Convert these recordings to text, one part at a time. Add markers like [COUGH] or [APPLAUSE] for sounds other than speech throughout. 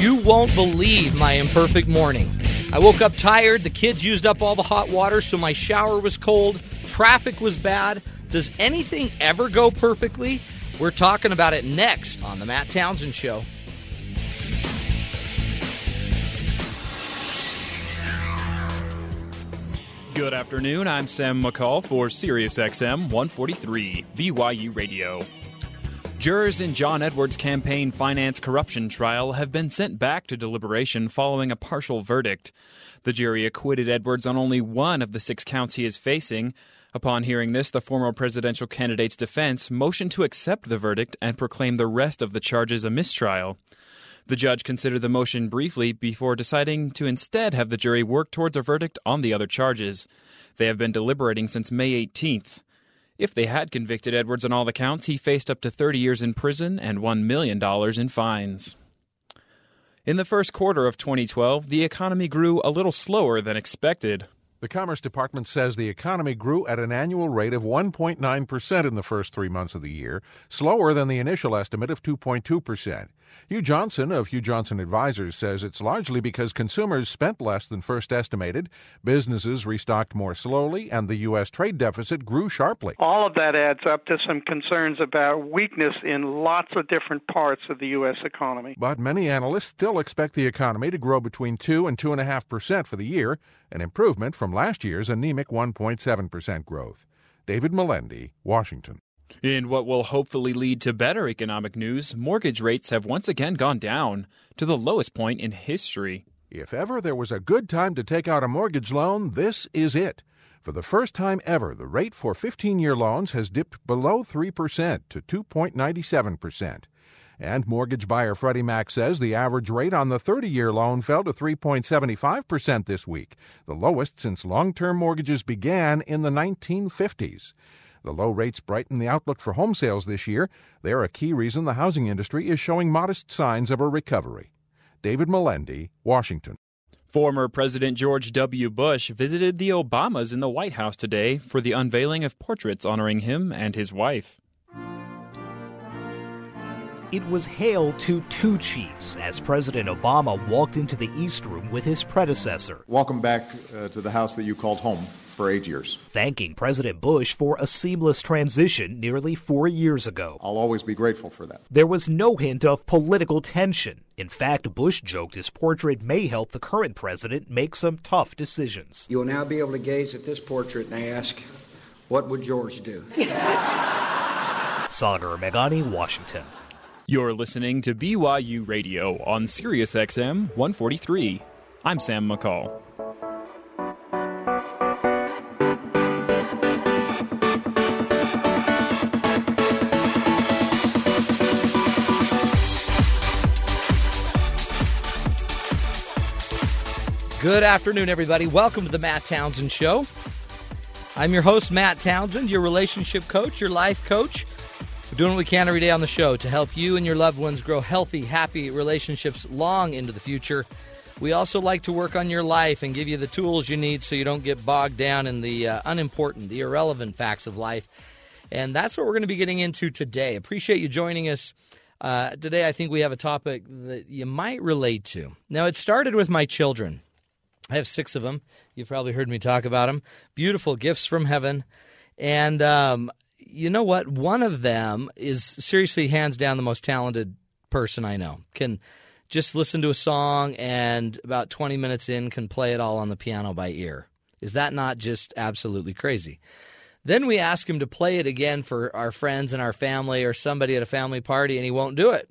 You won't believe my imperfect morning. I woke up tired, the kids used up all the hot water, so my shower was cold, traffic was bad. Does anything ever go perfectly? We're talking about it next on The Matt Townsend Show. Good afternoon. I'm Sam McCall for SiriusXM 143 BYU Radio. Jurors in John Edwards' campaign finance corruption trial have been sent back to deliberation following a partial verdict. The jury acquitted Edwards on only one of the six counts he is facing. Upon hearing this, the former presidential candidate's defense motioned to accept the verdict and proclaim the rest of the charges a mistrial. The judge considered the motion briefly before deciding to instead have the jury work towards a verdict on the other charges. They have been deliberating since May 18th. If they had convicted Edwards on all the counts, he faced up to 30 years in prison and $1 million in fines. In the first quarter of 2012, the economy grew a little slower than expected. The Commerce Department says the economy grew at an annual rate of 1.9% in the first three months of the year, slower than the initial estimate of 2.2%. Hugh Johnson of Hugh Johnson Advisors says it's largely because consumers spent less than first estimated, businesses restocked more slowly, and the U.S. trade deficit grew sharply. All of that adds up to some concerns about weakness in lots of different parts of the U.S. economy. But many analysts still expect the economy to grow between 2 and 2.5% for the year, an improvement from last year's anemic 1.7% growth. David Melendi, Washington. In what will hopefully lead to better economic news, mortgage rates have once again gone down to the lowest point in history. If ever there was a good time to take out a mortgage loan, this is it. For the first time ever, the rate for 15 year loans has dipped below 3% to 2.97%. And mortgage buyer Freddie Mac says the average rate on the 30 year loan fell to 3.75% this week, the lowest since long term mortgages began in the 1950s. The low rates brighten the outlook for home sales this year. They're a key reason the housing industry is showing modest signs of a recovery. David Melendi, Washington. Former President George W. Bush visited the Obamas in the White House today for the unveiling of portraits honoring him and his wife. It was hail to two chiefs as President Obama walked into the East Room with his predecessor. Welcome back uh, to the house that you called home for eight years. Thanking President Bush for a seamless transition nearly four years ago. I'll always be grateful for that. There was no hint of political tension. In fact, Bush joked his portrait may help the current president make some tough decisions. You will now be able to gaze at this portrait and ask, what would George do? Sagar Meghani, Washington. You're listening to BYU Radio on SiriusXM 143. I'm Sam McCall. Good afternoon, everybody. Welcome to the Matt Townsend Show. I'm your host, Matt Townsend, your relationship coach, your life coach. We're doing what we can every day on the show to help you and your loved ones grow healthy, happy relationships long into the future. We also like to work on your life and give you the tools you need so you don't get bogged down in the uh, unimportant, the irrelevant facts of life. And that's what we're going to be getting into today. Appreciate you joining us. Uh, today, I think we have a topic that you might relate to. Now, it started with my children. I have six of them. You've probably heard me talk about them. Beautiful gifts from heaven. And um, you know what? One of them is seriously, hands down, the most talented person I know. Can just listen to a song and about 20 minutes in can play it all on the piano by ear. Is that not just absolutely crazy? Then we ask him to play it again for our friends and our family or somebody at a family party, and he won't do it.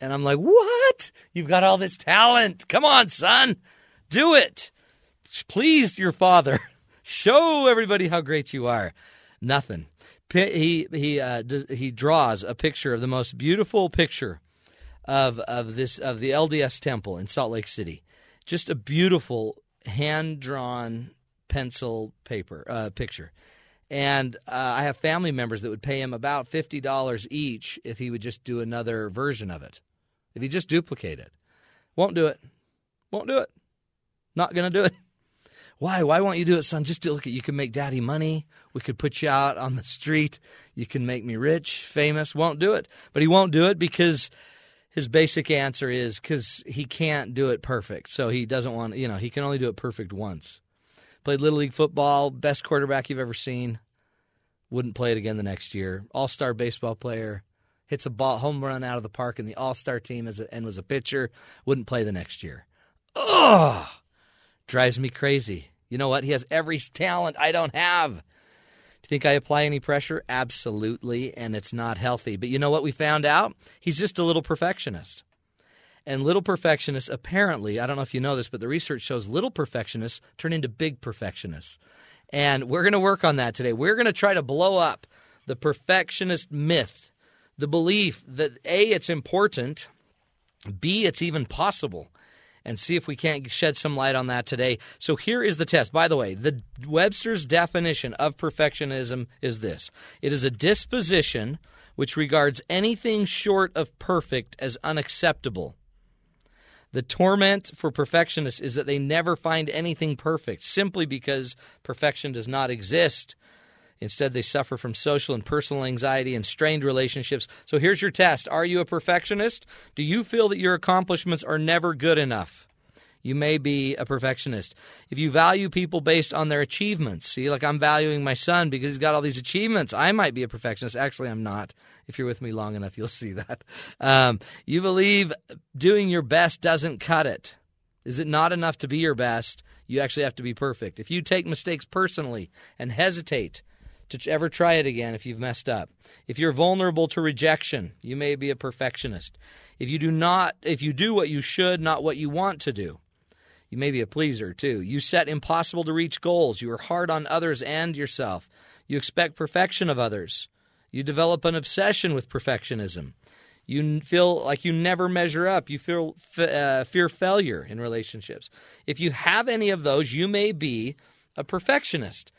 And I'm like, what? You've got all this talent. Come on, son. Do it. Please your father. [LAUGHS] Show everybody how great you are. Nothing. He he uh, he draws a picture of the most beautiful picture of of this of the LDS temple in Salt Lake City. Just a beautiful hand drawn pencil paper uh, picture. And uh, I have family members that would pay him about fifty dollars each if he would just do another version of it. If he just duplicate it, won't do it. Won't do it. Not going to do it. Why? Why won't you do it, son? Just look at you can make daddy money. We could put you out on the street. You can make me rich, famous. Won't do it. But he won't do it because his basic answer is because he can't do it perfect. So he doesn't want, you know, he can only do it perfect once. Played Little League football, best quarterback you've ever seen. Wouldn't play it again the next year. All star baseball player. Hits a ball home run out of the park in the all star team as a, and was a pitcher. Wouldn't play the next year. Ugh! Drives me crazy. You know what? He has every talent I don't have. Do you think I apply any pressure? Absolutely, and it's not healthy. But you know what we found out? He's just a little perfectionist. And little perfectionists, apparently, I don't know if you know this, but the research shows little perfectionists turn into big perfectionists. And we're going to work on that today. We're going to try to blow up the perfectionist myth, the belief that A, it's important, B, it's even possible, and see if we can't shed some light on that today. So here is the test. By the way, the Webster's definition of perfectionism is this it is a disposition which regards anything short of perfect as unacceptable. The torment for perfectionists is that they never find anything perfect simply because perfection does not exist. Instead, they suffer from social and personal anxiety and strained relationships. So here's your test Are you a perfectionist? Do you feel that your accomplishments are never good enough? You may be a perfectionist. If you value people based on their achievements, see, like I'm valuing my son because he's got all these achievements, I might be a perfectionist. Actually, I'm not. If you're with me long enough, you'll see that. Um, you believe doing your best doesn't cut it. Is it not enough to be your best? You actually have to be perfect. If you take mistakes personally and hesitate, to ever try it again if you've messed up. If you're vulnerable to rejection, you may be a perfectionist. If you do not if you do what you should, not what you want to do, you may be a pleaser too. You set impossible to reach goals. You are hard on others and yourself. You expect perfection of others. You develop an obsession with perfectionism. You feel like you never measure up. You feel uh, fear failure in relationships. If you have any of those, you may be a perfectionist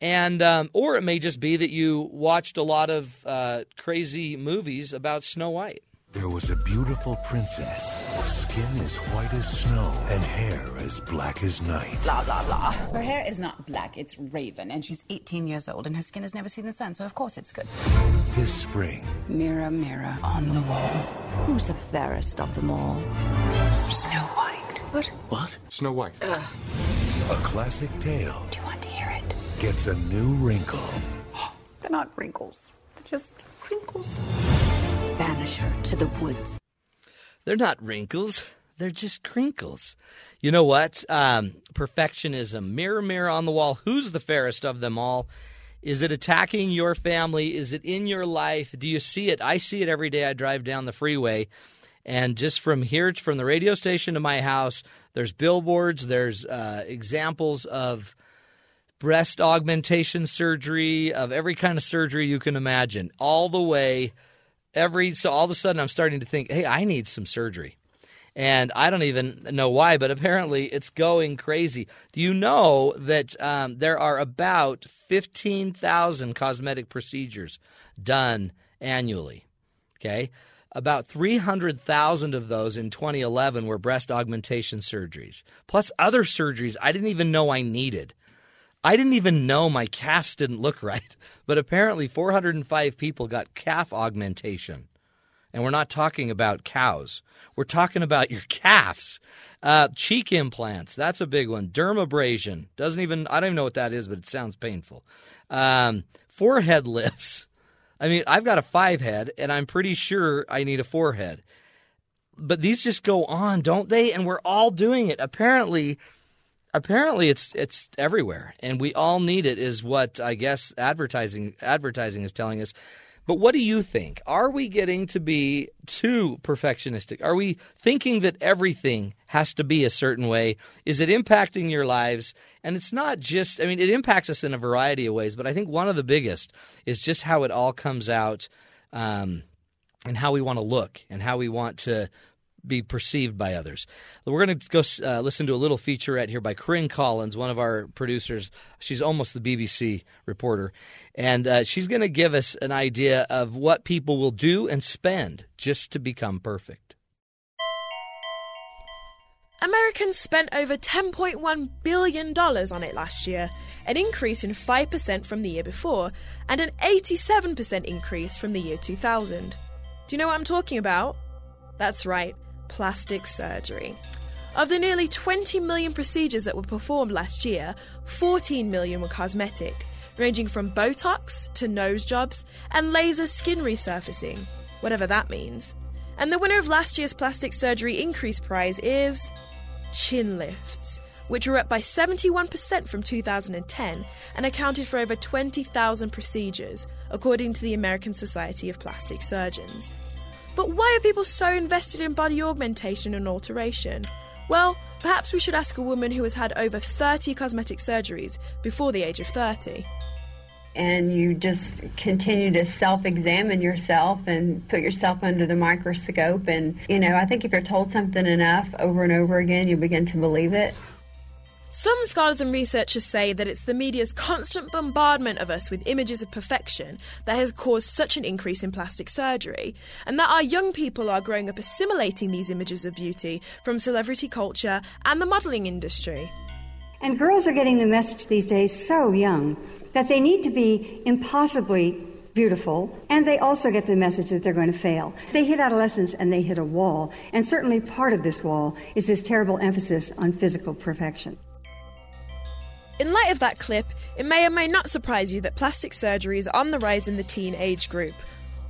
and um, or it may just be that you watched a lot of uh, crazy movies about Snow White. There was a beautiful princess with skin as white as snow and hair as black as night. Blah, blah, blah. Her hair is not black, it's raven, and she's 18 years old, and her skin has never seen the sun, so of course it's good. This spring. Mirror, mirror on the wall. Who's the fairest of them all? Snow White. What? What? Snow White. Ugh. A classic tale. Do you Gets a new wrinkle. [GASPS] They're not wrinkles, they're just crinkles. Banish her to the woods. They're not wrinkles. They're just crinkles. You know what? Um, perfectionism. Mirror, mirror on the wall. Who's the fairest of them all? Is it attacking your family? Is it in your life? Do you see it? I see it every day I drive down the freeway. And just from here, from the radio station to my house, there's billboards, there's uh, examples of breast augmentation surgery, of every kind of surgery you can imagine, all the way every so all of a sudden I'm starting to think, hey, I need some surgery. And I don't even know why, but apparently it's going crazy. Do you know that um, there are about 15,000 cosmetic procedures done annually? Okay. About 300,000 of those in 2011 were breast augmentation surgeries, plus other surgeries I didn't even know I needed. I didn't even know my calves didn't look right, [LAUGHS] but apparently 405 people got calf augmentation. And we're not talking about cows. We're talking about your calves. Uh, cheek implants, that's a big one. Dermabrasion, doesn't even, I don't even know what that is, but it sounds painful. Um, forehead lifts. [LAUGHS] I mean, I've got a five head, and I'm pretty sure I need a forehead. But these just go on, don't they? And we're all doing it. Apparently, apparently it's it's everywhere. And we all need it is what i guess advertising advertising is telling us. But what do you think? Are we getting to be too perfectionistic? Are we thinking that everything has to be a certain way? Is it impacting your lives? And it's not just i mean it impacts us in a variety of ways but i think one of the biggest is just how it all comes out um, and how we want to look and how we want to be perceived by others. We're going to go uh, listen to a little featurette here by Corinne Collins, one of our producers. She's almost the BBC reporter. And uh, she's going to give us an idea of what people will do and spend just to become perfect. Americans spent over $10.1 billion on it last year, an increase in 5% from the year before, and an 87% increase from the year 2000. Do you know what I'm talking about? That's right, plastic surgery. Of the nearly 20 million procedures that were performed last year, 14 million were cosmetic, ranging from Botox to nose jobs and laser skin resurfacing, whatever that means. And the winner of last year's plastic surgery increase prize is chin lifts, which were up by 71% from 2010 and accounted for over 20,000 procedures, according to the American Society of Plastic Surgeons. But why are people so invested in body augmentation and alteration? Well, perhaps we should ask a woman who has had over 30 cosmetic surgeries before the age of 30 and you just continue to self examine yourself and put yourself under the microscope. And, you know, I think if you're told something enough over and over again, you begin to believe it. Some scholars and researchers say that it's the media's constant bombardment of us with images of perfection that has caused such an increase in plastic surgery, and that our young people are growing up assimilating these images of beauty from celebrity culture and the modelling industry. And girls are getting the message these days so young that they need to be impossibly beautiful, and they also get the message that they're going to fail. They hit adolescence and they hit a wall, and certainly part of this wall is this terrible emphasis on physical perfection. In light of that clip, it may or may not surprise you that plastic surgery is on the rise in the teen age group.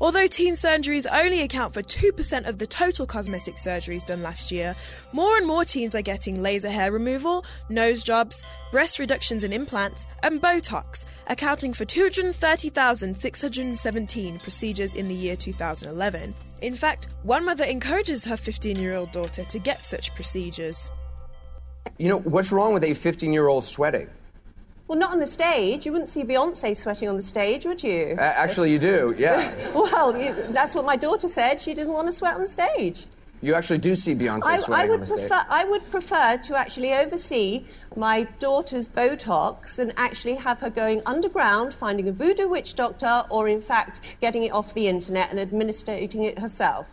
Although teen surgeries only account for 2% of the total cosmetic surgeries done last year, more and more teens are getting laser hair removal, nose jobs, breast reductions and implants, and Botox, accounting for 230,617 procedures in the year 2011. In fact, one mother encourages her 15 year old daughter to get such procedures. You know, what's wrong with a 15 year old sweating? Well, not on the stage. You wouldn't see Beyonce sweating on the stage, would you? Uh, actually, you do, yeah. [LAUGHS] well, you, that's what my daughter said. She didn't want to sweat on the stage. You actually do see Beyonce I, sweating I would on the prefer, stage. I would prefer to actually oversee my daughter's Botox and actually have her going underground, finding a voodoo witch doctor, or in fact getting it off the internet and administrating it herself.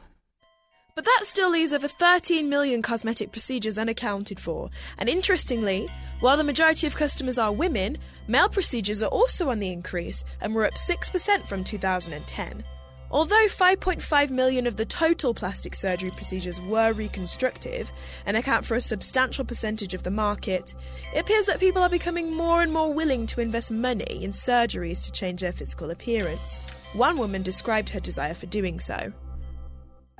But that still leaves over 13 million cosmetic procedures unaccounted for. And interestingly, while the majority of customers are women, male procedures are also on the increase and were up 6% from 2010. Although 5.5 million of the total plastic surgery procedures were reconstructive and account for a substantial percentage of the market, it appears that people are becoming more and more willing to invest money in surgeries to change their physical appearance. One woman described her desire for doing so.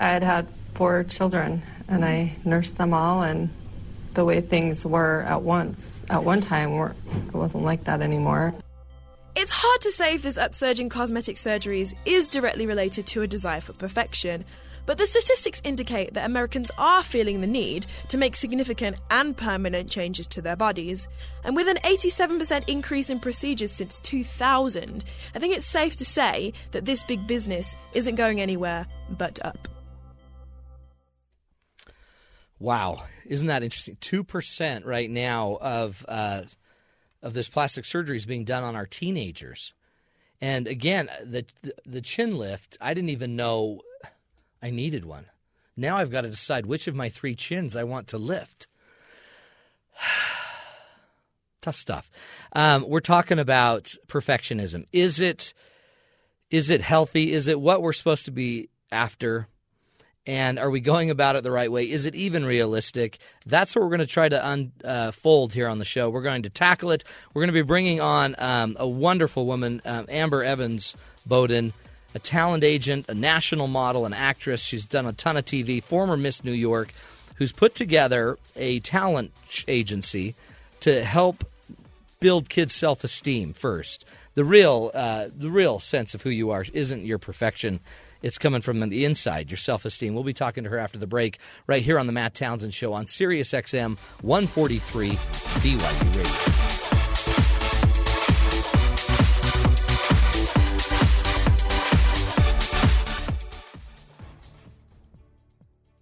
I had had four children, and I nursed them all, and the way things were at once at one time, were, it wasn't like that anymore. It's hard to say if this upsurge in cosmetic surgeries is directly related to a desire for perfection, but the statistics indicate that Americans are feeling the need to make significant and permanent changes to their bodies. And with an 87% increase in procedures since 2000, I think it's safe to say that this big business isn't going anywhere but up. Wow, isn't that interesting? Two percent right now of uh, of this plastic surgery is being done on our teenagers, and again, the the chin lift. I didn't even know I needed one. Now I've got to decide which of my three chins I want to lift. [SIGHS] Tough stuff. Um, we're talking about perfectionism. Is it is it healthy? Is it what we're supposed to be after? And are we going about it the right way? Is it even realistic? That's what we're going to try to unfold here on the show. We're going to tackle it. We're going to be bringing on um, a wonderful woman, um, Amber Evans Bowden, a talent agent, a national model, an actress. She's done a ton of TV, former Miss New York, who's put together a talent agency to help build kids' self esteem first. The real, uh, the real sense of who you are isn't your perfection it's coming from the inside, your self esteem. We'll be talking to her after the break right here on the Matt Townsend Show on Sirius XM 143 BYU Radio.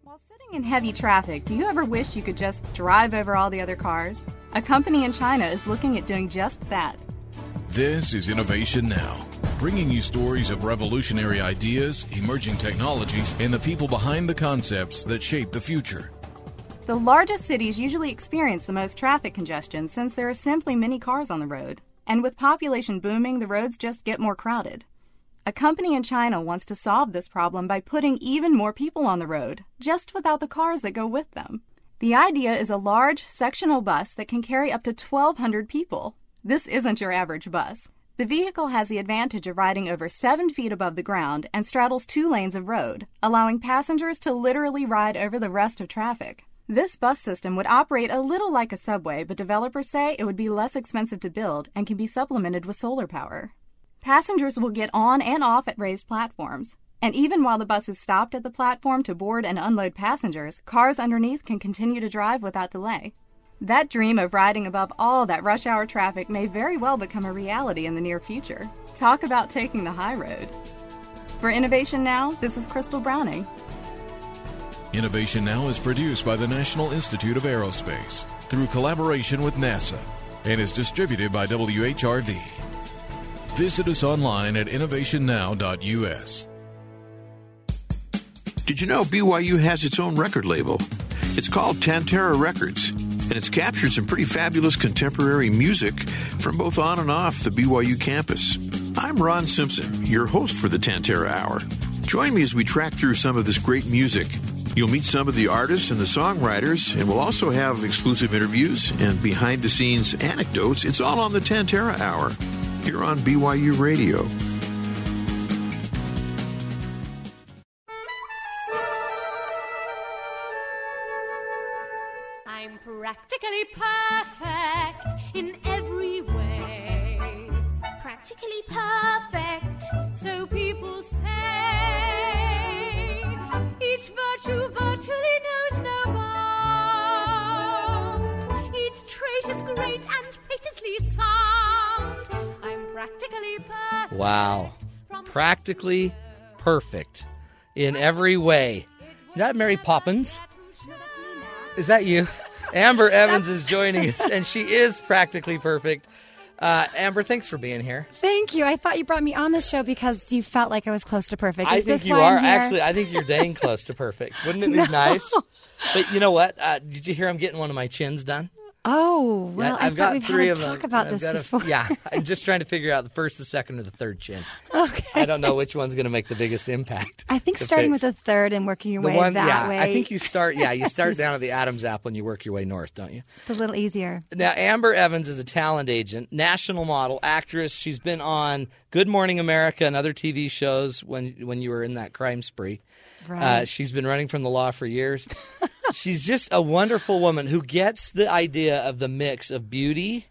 While sitting in heavy traffic, do you ever wish you could just drive over all the other cars? A company in China is looking at doing just that. This is Innovation Now bringing you stories of revolutionary ideas, emerging technologies, and the people behind the concepts that shape the future. The largest cities usually experience the most traffic congestion since there are simply many cars on the road. And with population booming, the roads just get more crowded. A company in China wants to solve this problem by putting even more people on the road, just without the cars that go with them. The idea is a large sectional bus that can carry up to 1,200 people. This isn't your average bus. The vehicle has the advantage of riding over seven feet above the ground and straddles two lanes of road, allowing passengers to literally ride over the rest of traffic. This bus system would operate a little like a subway, but developers say it would be less expensive to build and can be supplemented with solar power. Passengers will get on and off at raised platforms. And even while the bus is stopped at the platform to board and unload passengers, cars underneath can continue to drive without delay. That dream of riding above all that rush hour traffic may very well become a reality in the near future. Talk about taking the high road. For Innovation Now, this is Crystal Browning. Innovation Now is produced by the National Institute of Aerospace through collaboration with NASA and is distributed by WHRV. Visit us online at innovationnow.us. Did you know BYU has its own record label? It's called Tantara Records, and it's captured some pretty fabulous contemporary music from both on and off the BYU campus. I'm Ron Simpson, your host for the Tantara Hour. Join me as we track through some of this great music. You'll meet some of the artists and the songwriters, and we'll also have exclusive interviews and behind the scenes anecdotes. It's all on the Tantara Hour here on BYU Radio. Each is great and patently sound. I'm practically perfect. Wow. Practically perfect in every way. Is that Mary Poppins? Is that you? [LAUGHS] Amber Evans is joining [LAUGHS] us, and she is practically perfect. Uh, Amber, thanks for being here. Thank you. I thought you brought me on the show because you felt like I was close to perfect. Is I this think you why are. Actually, I think you're dang close to perfect. Wouldn't it be [LAUGHS] No. nice? But you know what? Uh, did you hear I'm getting one of my chins done? Oh, well, I I've got we've three had of to them. talk about I've this got a- yeah, [LAUGHS] I'm just trying to figure out the first, the second, or the third chin. Okay. I don't know which one's going to make the biggest impact. I think starting fix. with the third and working your the way one, that yeah, way. I think you start. Yeah, you start [LAUGHS] down at the Adam's apple and you work your way north, don't you? It's a little easier. Now, Amber Evans is a talent agent, national model, actress. She's been on Good Morning America and other TV shows when when you were in that crime spree. Uh, she's been running from the law for years. [LAUGHS] she's just a wonderful woman who gets the idea of the mix of beauty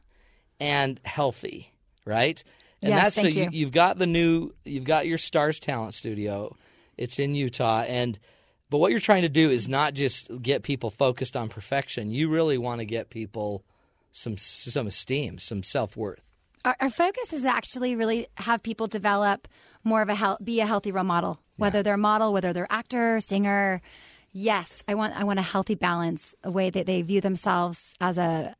and healthy, right? And Yes, that's so you. you've got the new, you've got your Stars Talent Studio. It's in Utah, and but what you're trying to do is not just get people focused on perfection. You really want to get people some some esteem, some self worth. Our, our focus is actually really have people develop more of a health, be a healthy role model, whether they're a model, whether they're actor, singer. Yes, I want I want a healthy balance, a way that they view themselves as a,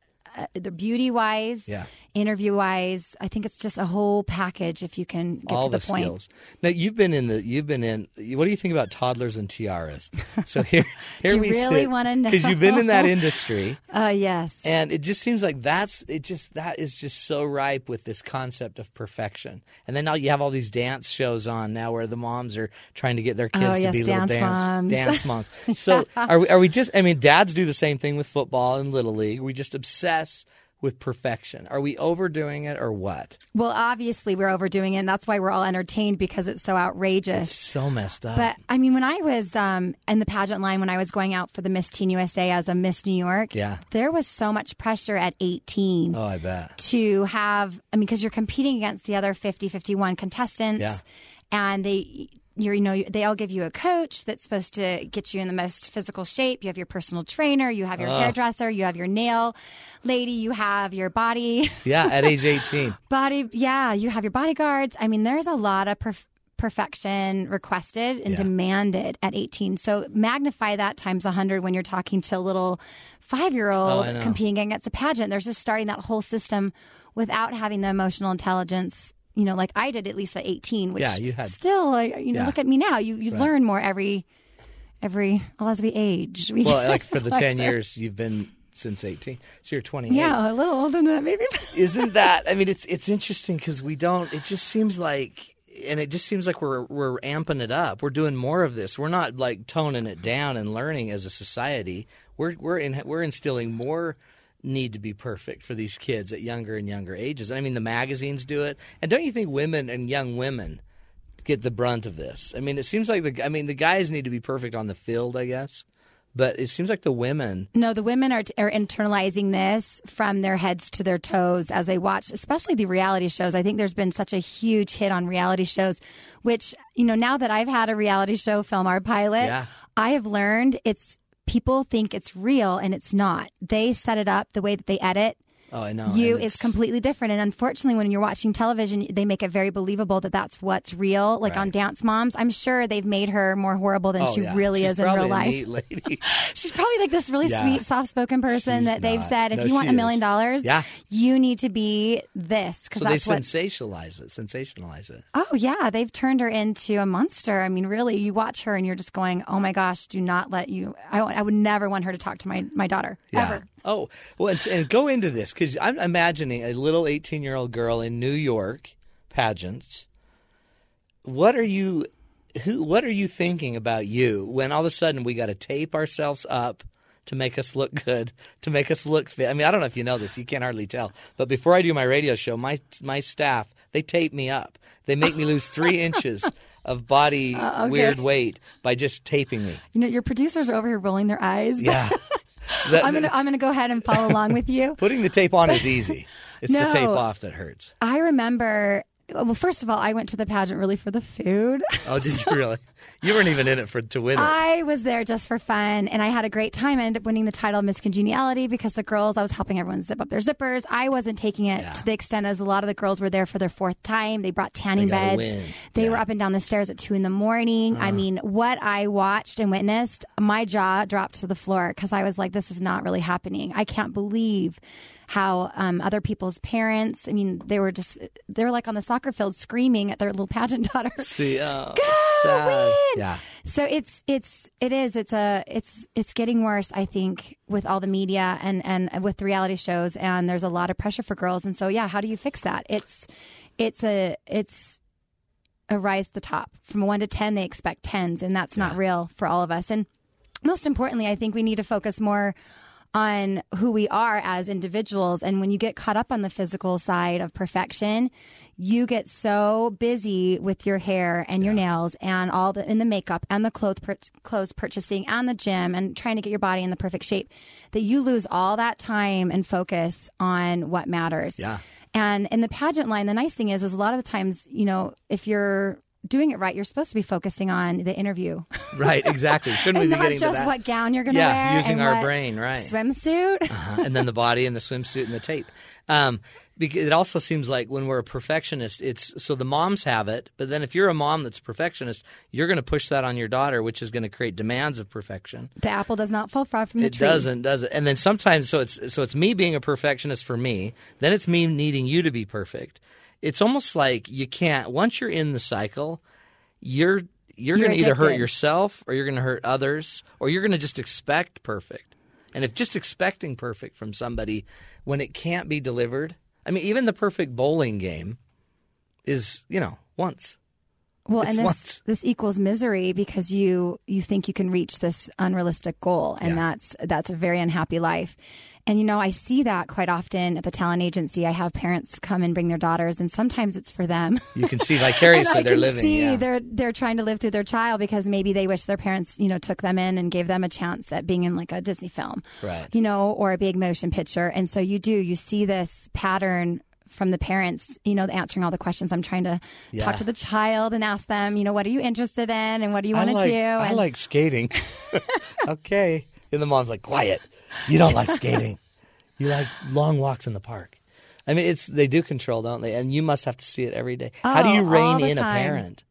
a beauty wise, Yeah. Interview wise. I think it's just a whole package if you can get all to the, the, point. skills. Now you've been in the you've been in. What do you think about toddlers and tiaras? So [LAUGHS] here, here we really wanna know? because you've been in that industry. [LAUGHS] Uh, yes. And it just seems like that's it. Just that is just so ripe with this concept of perfection. And then now you have all these dance shows on now where the moms are trying to get their kids Oh, to yes, be little dance dance moms. dance moms. [LAUGHS] So are we, are we just? I mean, dads do the same thing with football and little league. We just obsess with perfection. Are we overdoing it or what? Well, obviously we're overdoing it, and that's why we're all entertained because it's so outrageous. It's so messed up. But I mean, when I was um, in the pageant line, when I was going out for the Miss Teen USA as a Miss New York, Yeah. there was so much pressure at 18 oh, I bet. to have, I mean, because you're competing against the other 50, 51 contestants. Yeah. And they, you're, you know, they all give you a coach that's supposed to get you in the most physical shape. You have your personal trainer, you have your Ugh. hairdresser, you have your nail lady, you have your body. Yeah, at age [LAUGHS] eighteen. Body, yeah, you have your bodyguards. I mean, there's a lot of perf- perfection requested and Yeah. demanded at 18. So magnify that times 100 when you're talking to a little five year Oh, old know. competing against a pageant. There's just starting that whole system without having the emotional intelligence. You know, like I did at least at 18, which Yeah, you had- still, like, you know, Yeah. look at me now. You you Right. learn more every every well as we age. We Well, like for [LAUGHS] the ten years you've been since eighteen, so you're twenty. Yeah, a little older than that, maybe. [LAUGHS] Isn't that? I mean, it's it's interesting because we don't. It just seems like and it just seems like we're we're amping it up. We're doing more of this. We're not like toning it down and learning as a society. We're we're in, we're instilling more need to be perfect for these kids at younger and younger ages. I mean, the magazines do it, and don't you think women and young women get the brunt of this? I mean, it seems like the I mean the guys need to be perfect on the field, I guess, but it seems like the women. No, the women are, are internalizing this from their heads to their toes as they watch, especially the reality shows. I think there's been such a huge hit on reality shows, which, you know, now that I've had a reality show film our pilot, Yeah. I have learned it's people think it's real and it's not. They set it up the way that they edit. Oh, I know. you is completely different. And unfortunately, when you're watching television, they make it very believable that that's what's real. Like on Dance Moms, I'm sure they've made her more horrible than Oh, she yeah. really She's is in real life. [LAUGHS] She's probably like this really Yeah. sweet, soft spoken person She's that they've said, if No, you want a million dollars, Yeah. you need to be this. Because So they that's what. sensationalize it. Sensationalize it. Oh, yeah. They've turned her into a monster. I mean, really, you watch her and you're just going, oh my gosh, do not let you. I, I would never want her to talk to my, my daughter, ever. Oh, well, and, and go into this because I'm imagining a little 18 year old girl in New York pageants. What are you, who? What are you thinking about you when all of a sudden we got to tape ourselves up to make us look good, to make us look fit? I mean, I don't know if you know this, you can't hardly tell, but before I do my radio show, my my staff they tape me up. They make me lose three [LAUGHS] inches of body Uh, okay. weird weight by just taping me. You know, your producers are over here rolling their eyes. Yeah. [LAUGHS] [LAUGHS] That- I'm gonna I'm gonna go ahead and follow along with you. [LAUGHS] Putting the tape on is easy. It's the tape off that hurts. I remember. Well, first of all, I went to the pageant really for the food. Oh, did you really? [LAUGHS] You weren't even in it for to win it. I was there just for fun, and I had a great time. I ended up winning the title Miss Congeniality because the girls, I was helping everyone zip up their zippers. I wasn't taking it to the extent as a lot of the girls were there for their fourth time. They brought tanning They beds. win. They were up and down the stairs at two in the morning. Uh-huh. I mean, what I watched and witnessed, my jaw dropped to the floor because I was like, this is not really happening. I can't believe how um, other people's parents, I mean, they were just, they were like on the soccer field screaming at their little pageant daughter. See, oh, [LAUGHS] sad. Yeah. So it's it's it is it's a it's it's getting worse. I think with all the media and and with the reality shows, and there's a lot of pressure for girls. And so yeah, how do you fix that? It's it's a it's a rise to the top from one to ten. They expect tens, and that's not real for all of us. And most importantly, I think we need to focus more on who we are as individuals. And when you get caught up on the physical side of perfection, you get so busy with your hair and your nails and all the in the makeup and the clothes pur- clothes purchasing and the gym and trying to get your body in the perfect shape that you lose all that time and focus on what matters. Yeah. And in the pageant line, the nice thing is, is a lot of the times, you know, if you're doing it right, you're supposed to be focusing on the interview. Right, exactly. Shouldn't we [LAUGHS] be not getting just what gown you're going to yeah, wear. using our brain, right. Swimsuit. Uh-huh. and then the body and the swimsuit and the tape. Um, because it also seems like when we're a perfectionist, it's so the moms have it, but then if you're a mom that's a perfectionist, you're going to push that on your daughter, which is going to create demands of perfection. The apple does not fall far from the It tree. doesn't, does it? And then sometimes, so it's so it's me being a perfectionist for me. Then it's me needing you to be perfect. It's almost like you can't once you're in the cycle, you're you're, You're going to either hurt yourself or you're going to hurt others or you're going to just expect perfect. And if just expecting perfect from somebody when it can't be delivered, I mean, even the perfect bowling game is you know once. Well, It's and this once. this equals misery because you you think you can reach this unrealistic goal, and Yeah. that's that's a very unhappy life. And you know, I see that quite often at the talent agency. I have parents come and bring their daughters, and sometimes it's for them. You can see [LAUGHS] vicariously I they're living. see yeah. they're they're trying to live through their child because maybe they wish their parents, you know, took them in and gave them a chance at being in like a Disney film, Right. you know, or a big motion picture. And so you do you see this pattern from the parents, you know, answering all the questions. I'm trying to Yeah. talk to the child and ask them, you know, what are you interested in and what do you want to like, do? I and like skating. [LAUGHS] [LAUGHS] okay. And the mom's like, quiet. You don't like skating. You like long walks in the park. I mean, it's they do control, don't they? And you must have to see it every day. How do Oh, you rein all the in a parent?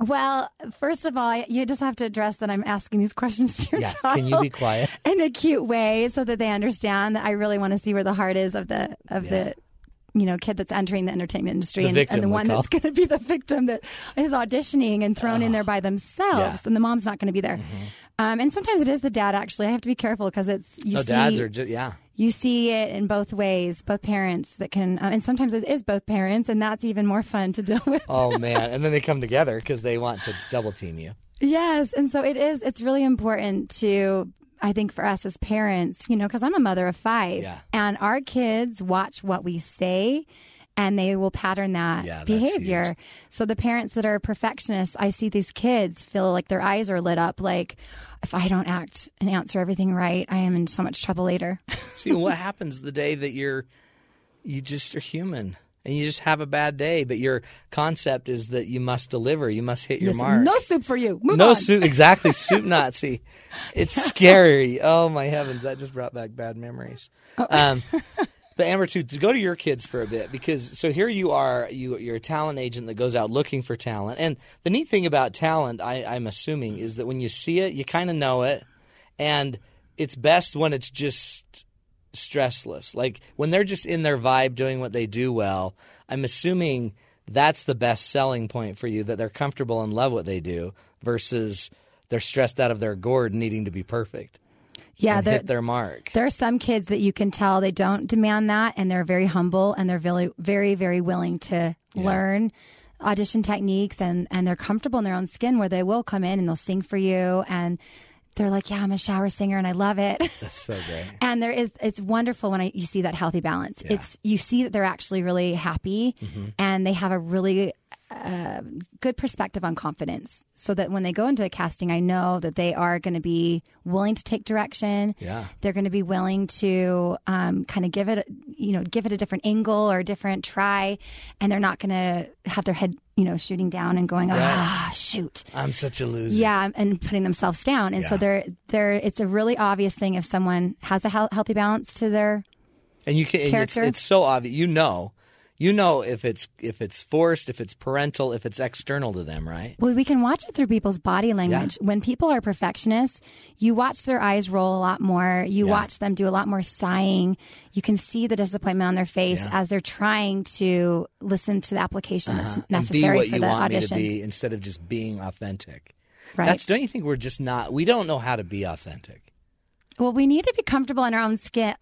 well, first of all, you just have to address that I'm asking these questions to your Yeah. child. Can you be quiet? [LAUGHS] in a cute way so that they understand that I really want to see where the heart is of the of the you know kid that's entering the entertainment industry The and, and the one call. that's going to be the victim that is auditioning and thrown in there by themselves Yeah. Mm-hmm. and the mom's not going to be there um, and sometimes it is the dad actually i have to be careful because it's you oh, see dads are just yeah. you see it in both ways, both parents that can, uh, and sometimes it is both parents, and that's even more fun to [LAUGHS] deal with. Oh man! And then they come together because they want to double team you. Yes, and so it is. It's really important to. I think for us as parents, you know, because I'm a mother of five, Yeah. and our kids watch what we say, and they will pattern that Yeah, behavior. So the parents that are perfectionists, I see these kids feel like their eyes are lit up. Like, if I don't act and answer everything right, I am in so much trouble later. [LAUGHS] See what happens the day that you're you just are human and you just have a bad day, but your concept is that you must deliver, you must hit your Yes, mark. No soup for you. Move no on. soup, exactly. [LAUGHS] Soup Nazi. It's scary. Oh my heavens, that just brought back bad memories. Oh. Um, but Amber, too, to go to your kids for a bit because so here you are, you you're a talent agent that goes out looking for talent, and the neat thing about talent, I, I'm assuming, is that when you see it, you kind of know it, and it's best when it's just stressless. Like when they're just in their vibe doing what they do well, I'm assuming that's the best selling point for you that they're comfortable and love what they do versus they're stressed out of their gourd needing to be perfect. Yeah, hit their mark. There are some kids that you can tell they don't demand that, and they're very humble and they're very, very, very willing to learn audition techniques, and and they're comfortable in their own skin where they will come in and they'll sing for you, and they're like, "Yeah, I'm a shower singer and I love it." That's [LAUGHS] so great. and there is, it's wonderful when I, you see that healthy balance. It's you see that they're actually really happy, Mhm. and they have a really uh, good perspective on confidence so that when they go into a casting, I know that they are going to be willing to take direction. Yeah. They're going to be willing to um, kind of give it, you know, give it a different angle or a different try. And they're not going to have their head, you know, shooting down and going, Right. ah, shoot. I'm such a loser. Yeah, and putting themselves down, and so they're they're. It's a really obvious thing if someone has a healthy balance to their And you can and it's, it's so obvious. You know. You know if it's if it's forced, if it's parental, if it's external to them, right? Well, we can watch it through people's body language. When people are perfectionists, you watch their eyes roll a lot more. You Yeah. watch them do a lot more sighing. You can see the disappointment on their face Yeah. as they're trying to listen to the application Uh-huh. that's necessary for the want audition. be instead of just being authentic. Right. That's don't you think we're just not we don't know how to be authentic. Well, we need to be comfortable in our own skin.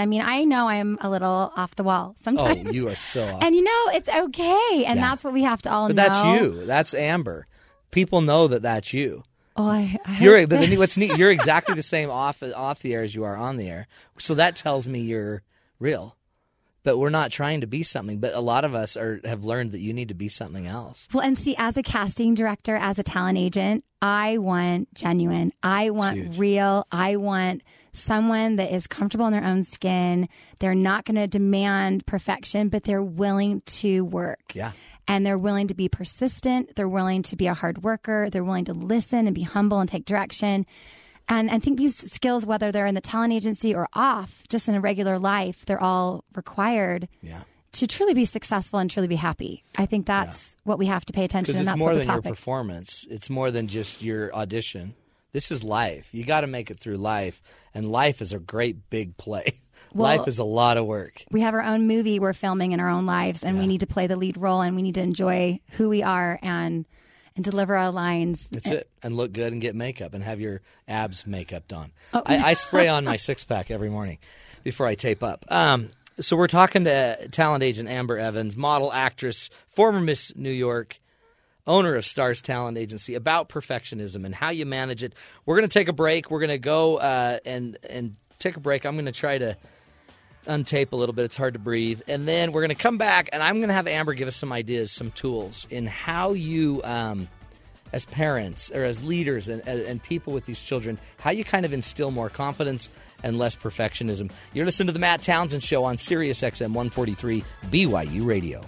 I mean, I know I'm a little off the wall sometimes. Oh, you are so off. And you know, it's okay, and Yeah. that's what we have to all But know. that's you. That's Amber. People know that that's you. Oh, I, I You're but then what's neat, you're [LAUGHS] exactly the same off off the air as you are on the air. So that tells me you're real. But we're not trying to be something. But a lot of us are have learned that you need to be something else. Well, and see, as a casting director, as a talent agent, I want genuine. I want real. I want someone that is comfortable in their own skin. They're not going to demand perfection, but they're willing to work. Yeah. And they're willing to be persistent. They're willing to be a hard worker. They're willing to listen and be humble and take direction. And I think these skills, whether they're in the talent agency or off, just in a regular life, they're all required Yeah. to truly be successful and truly be happy. I think that's what we have to pay attention Because it's that's more than your performance. It's more than just your audition. This is life. You got to make it through life, and life is a great big play. [LAUGHS] Well- life is a lot of work. we have our own movie we're filming in our own lives and we need to play the lead role and we need to enjoy who we are and and deliver our lines. That's it. And look good and get makeup and have your abs makeup done. Oh. I, I spray on my [LAUGHS] six pack every morning before I tape up. Um, so we're talking to talent agent Amber Evans, model, actress, former Miss New York, owner of Stars Talent Agency, about perfectionism and how you manage it. We're going to take a break. We're going to go uh, and and take a break. I'm going to try to untape a little bit. It's hard to breathe. And then we're going to come back, and I'm going to have Amber give us some ideas, some tools in how you, um, as parents or as leaders and, and, people with these children, how you kind of instill more confidence and less perfectionism. You're listening to the Matt Townsend Show on Sirius XM 143 BYU Radio.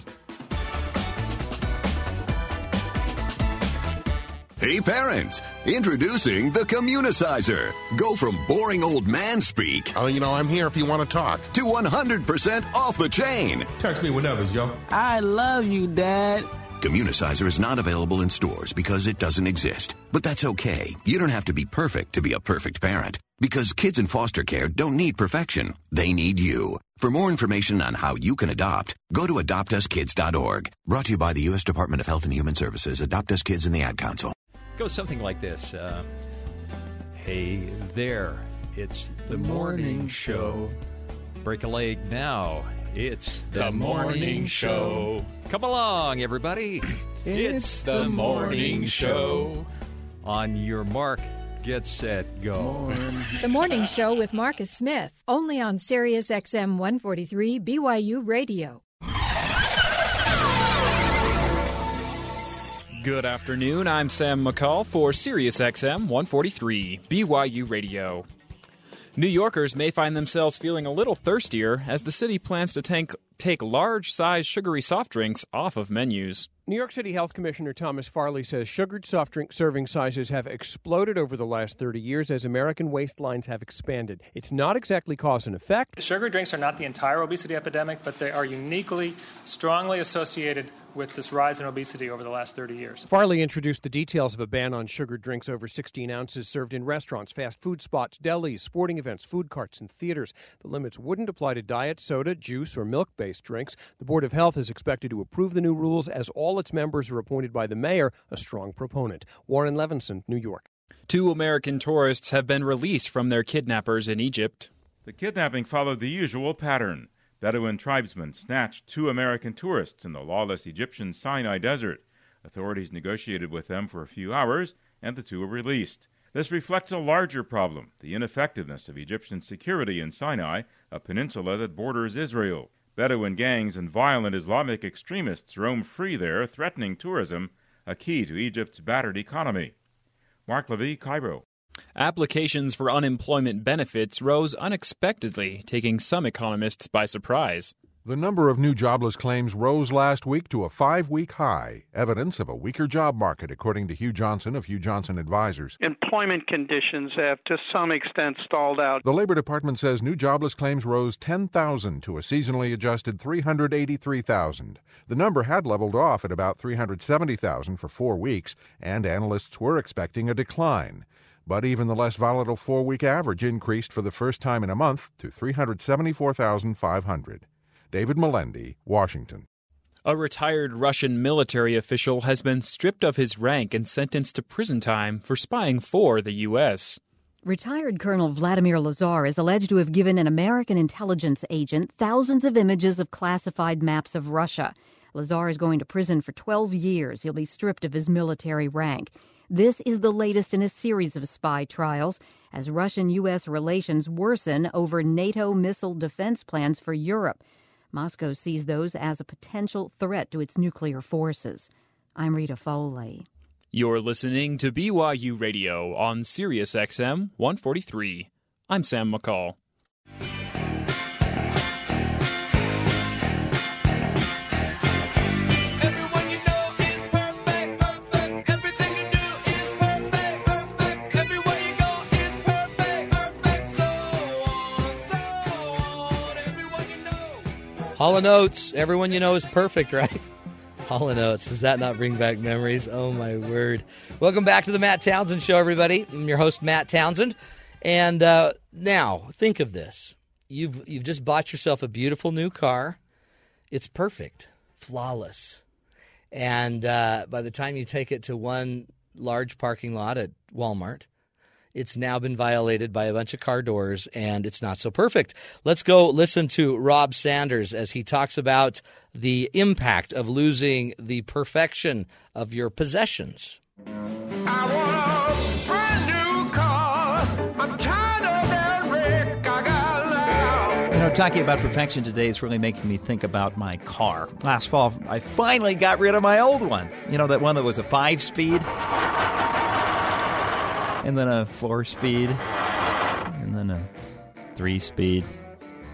Hey parents, introducing the Communicizer. Go from boring old man speak. Oh, you know, I'm here if you want to talk. To 100% off the chain. Text me whenever, yo. I love you, Dad. Communicizer is not available in stores because it doesn't exist. But that's okay. You don't have to be perfect to be a perfect parent. Because kids in foster care don't need perfection. They need you. For more information on how you can adopt, go to adoptuskids.org. Brought to you by the U.S. Department of Health and Human Services, Adopt Us Kids, and the Ad Council. Goes something like this uh, Hey there, it's the morning show Break a leg now. It's the, The morning show. Come along, everybody. It's the morning show. On your mark, get set, go. [LAUGHS] The Morning Show with Marcus Smith, only on Sirius XM 143 BYU Radio. Good afternoon. I'm Sam McCall for SiriusXM 143 BYU Radio. New Yorkers may find themselves feeling a little thirstier as the city plans to tank, take large size sugary soft drinks off of menus. New York City Health Commissioner Thomas Farley says sugared soft drink serving sizes have exploded over the last 30 years as American waistlines have expanded. It's not exactly cause and effect. Sugar drinks are not the entire obesity epidemic, but they are uniquely, strongly associated with this rise in obesity over the last 30 years. Farley introduced the details of a ban on sugared drinks over 16 ounces served in restaurants, fast food spots, delis, sporting events, food carts, and theaters. The limits wouldn't apply to diet, soda, juice, or milk based drinks. The Board of Health is expected to approve the new rules as all its members are appointed by the mayor, a strong proponent. Warren Levinson, New York. Two American tourists have been released from their kidnappers in Egypt. The kidnapping followed the usual pattern. Bedouin tribesmen snatched two American tourists in the lawless Egyptian Sinai desert. Authorities negotiated with them for a few hours, and the two were released. This reflects a larger problem the ineffectiveness of Egyptian security in Sinai, a peninsula that borders Israel. Bedouin gangs and violent Islamic extremists roam free there, threatening tourism, a key to Egypt's battered economy. Mark Levy, Cairo. Applications for unemployment benefits rose unexpectedly, taking some economists by surprise. The number of new jobless claims rose last week to a five week high, evidence of a weaker job market, according to Hugh Johnson of Hugh Johnson Advisors. Employment conditions have to some extent stalled out. The Labor Department says new jobless claims rose 10,000 to a seasonally adjusted 383,000. The number had leveled off at about 370,000 for four weeks, and analysts were expecting a decline. But even the less volatile four week average increased for the first time in a month to 374,500. David Melendi, Washington. A retired Russian military official has been stripped of his rank and sentenced to prison time for spying for the U.S. Retired Colonel Vladimir Lazar is alleged to have given an American intelligence agent thousands of images of classified maps of Russia. Lazar is going to prison for 12 years. He'll be stripped of his military rank. This is the latest in a series of spy trials as Russian U.S. relations worsen over NATO missile defense plans for Europe. Moscow sees those as a potential threat to its nuclear forces. I'm Rita Foley. You're listening to BYU Radio on Sirius XM 143. I'm Sam McCall. Hall & Oates, everyone you know is perfect, [LAUGHS] right? Hall & Oates, does that not bring back memories? Oh my word! Welcome back to the Matt Townsend Show, everybody. I'm your host, Matt Townsend, and uh, now think of this: you've you've just bought yourself a beautiful new car. It's perfect, flawless, and uh, by the time you take it to one large parking lot at Walmart, it's now been violated by a bunch of car doors and it's not so perfect. Let's go listen to Rob Sanders as he talks about the impact of losing the perfection of your possessions. You know, talking about perfection today is really making me think about my car. Last fall, I finally got rid of my old one. You know, that one that was a five speed, and then a four speed, and then a three speed.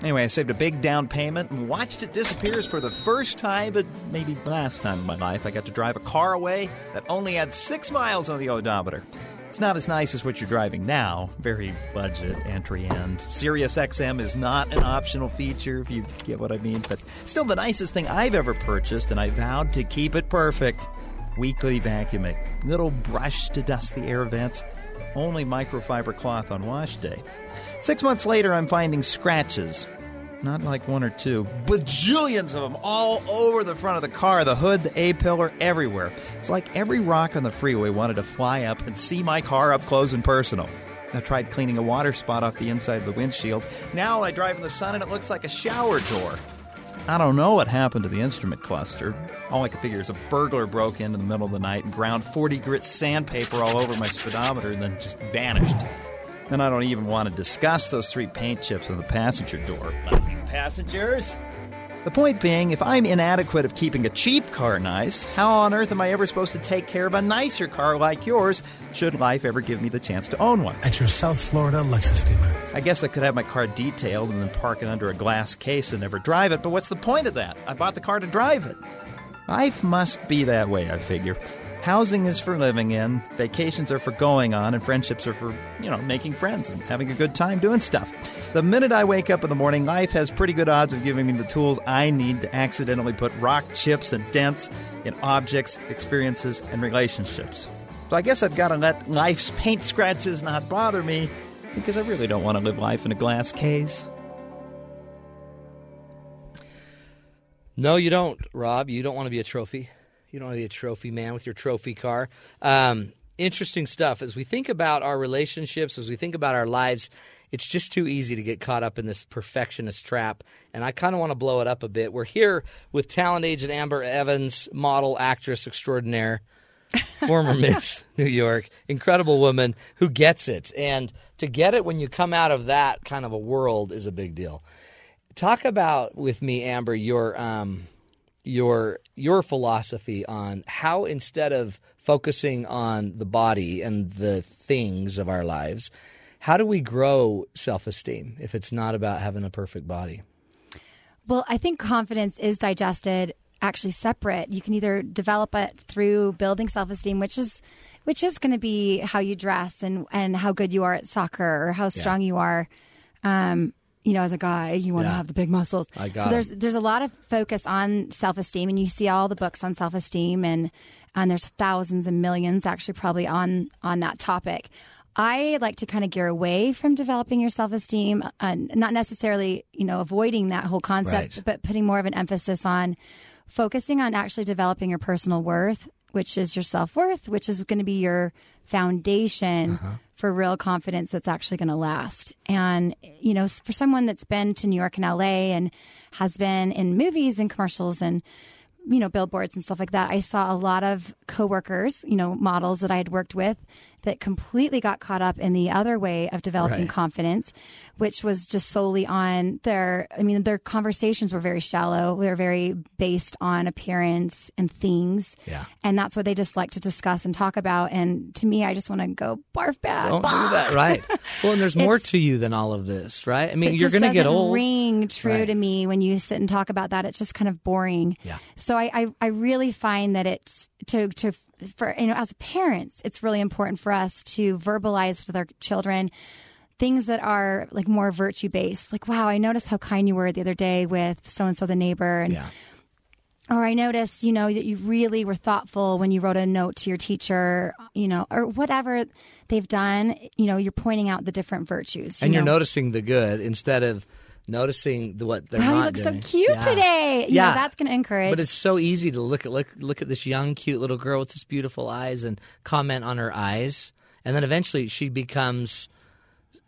Anyway, I saved a big down payment and watched it disappear for the first time, but maybe last time in my life. I got to drive a car away that only had six miles on the odometer. It's not as nice as what you're driving now. Very budget entry end. Sirius XM is not an optional feature, if you get what I mean, but still the nicest thing I've ever purchased, and I vowed to keep it perfect. Weekly vacuuming. Little brush to dust the air vents. Only microfiber cloth on wash day. Six months later, I'm finding scratches. Not like one or two, bajillions of them all over the front of the car, the hood, the A pillar, everywhere. It's like every rock on the freeway wanted to fly up and see my car up close and personal. I tried cleaning a water spot off the inside of the windshield. Now I drive in the sun and it looks like a shower door. I don't know what happened to the instrument cluster. All I can figure is a burglar broke in in the middle of the night and ground 40 grit sandpaper all over my speedometer and then just vanished. And I don't even want to discuss those three paint chips on the passenger door. Passengers! The point being, if I'm inadequate of keeping a cheap car nice, how on earth am I ever supposed to take care of a nicer car like yours should life ever give me the chance to own one? At your South Florida Lexus dealer. I guess I could have my car detailed and then park it under a glass case and never drive it, but what's the point of that? I bought the car to drive it. Life must be that way, I figure. Housing is for living in, vacations are for going on, and friendships are for, you know, making friends and having a good time doing stuff. The minute I wake up in the morning, life has pretty good odds of giving me the tools I need to accidentally put rock chips and dents in objects, experiences, and relationships. So I guess I've got to let life's paint scratches not bother me because I really don't want to live life in a glass case. No, you don't, Rob. You don't want to be a trophy. You don't want to be a trophy man with your trophy car. Um, interesting stuff. As we think about our relationships, as we think about our lives, it's just too easy to get caught up in this perfectionist trap. And I kind of want to blow it up a bit. We're here with talent agent Amber Evans, model, actress extraordinaire, [LAUGHS] former Miss New York, incredible woman who gets it. And to get it when you come out of that kind of a world is a big deal. Talk about with me, Amber, your um, your your philosophy on how instead of focusing on the body and the things of our lives, how do we grow self esteem if it's not about having a perfect body? Well, I think confidence is digested actually separate. You can either develop it through building self esteem, which is which is going to be how you dress and and how good you are at soccer or how strong you are. Um, you know, as a guy, you want to Yeah. have the big muscles. I got so there's 'em. there's a lot of focus on self esteem, and you see all the books on self esteem, and and there's thousands and millions actually probably on on that topic. I like to kind of gear away from developing your self esteem, uh, not necessarily you know avoiding that whole concept, Right. but putting more of an emphasis on focusing on actually developing your personal worth, which is your self worth, which is going to be your foundation Uh-huh. for real confidence that's actually going to last. And, you know, for someone that's been to New York and LA and has been in movies and commercials and, you know, billboards and stuff like that, I saw a lot of coworkers, you know, models that I had worked with that completely got caught up in the other way of developing Right. confidence, which was just solely on their, I mean, their conversations were very shallow. They were very based on appearance and things. Yeah. And that's what they just like to discuss and talk about. And to me, I just want to go barf back. Don't do that, right? [LAUGHS] Well, and there's more to you than all of this, right? I mean, you're going to get doesn't old. Ring true Right. to me when you sit and talk about that. It's just kind of boring. Yeah. So I, I, I really find that it's to to for you know as parents, it's really important for us to verbalize with our children things that are like more virtue based. Like, wow, I noticed how kind you were the other day with so and so the neighbor, and or I noticed, you know, that you really were thoughtful when you wrote a note to your teacher, you know, or whatever they've done. You know, you're pointing out the different virtues. and you you're noticing the good instead of noticing the, what they're Wow, you look doing. so cute Yeah. today. You yeah, know, that's going to encourage. But it's so easy to look at look look at this young, cute little girl with this beautiful eyes and comment on her eyes, and then eventually she becomes,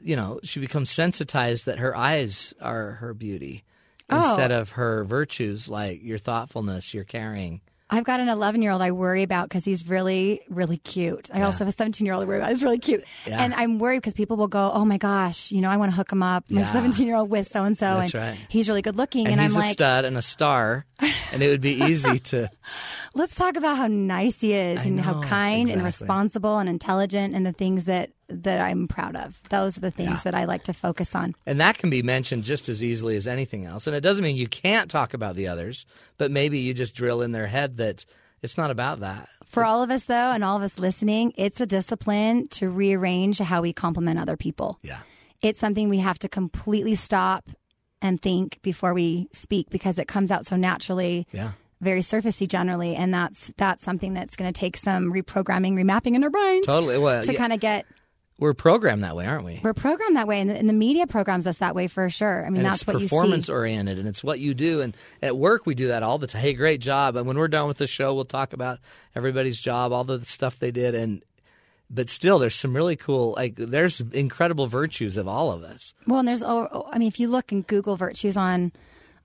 you know, she becomes sensitized that her eyes are her beauty Oh. instead of her virtues like your thoughtfulness, your caring. I've got an 11 year old I worry about because he's really, really cute. I also have a 17 year old I worry about. He's really cute. Yeah. And I'm worried because people will go, oh my gosh, you know, I want to hook him up. My Yeah. 17 year old with so and so. That's And right. he's really good looking. And, And, he's I'm a like, stud and a star, and it would be easy to. [LAUGHS] let's talk about how nice he is I and how know, kind and responsible and intelligent and the things that, that I'm proud of. Those are the things Yeah. that I like to focus on. And that can be mentioned just as easily as anything else. And it doesn't mean you can't talk about the others, but maybe you just drill in their head that it's not about that. For all of us, though, and all of us listening, it's a discipline to rearrange how we compliment other people. Yeah. It's something we have to completely stop and think before we speak because it comes out so naturally. Yeah. Very surfacey generally, and that's that's something that's going to take some reprogramming, remapping in our brains Totally. Well, to yeah, kind of get. We're programmed that way, aren't we? We're programmed that way, and the, and the media programs us that way for sure. I mean, and that's it's what you see. performance oriented and it's what you do. And at work, we do that all the time. Hey, great job. And when we're done with the show, we'll talk about everybody's job, all the stuff they did. And but still, there's some really cool. Like, there's incredible virtues of all of us. Well, and there's, oh, I mean, if you look and Google virtues on,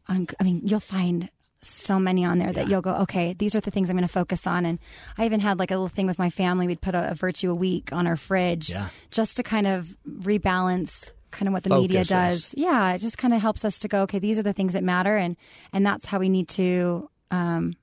on, I mean, you'll find so many on there that you'll go, okay, these are the things I'm going to focus on. And I even had like a little thing with my family. We'd put a, a virtue a week on our fridge Yeah. just to kind of rebalance kind of what the media does. us. Yeah, it just kind of helps us to go, okay, these are the things that matter, and and that's how we need to um,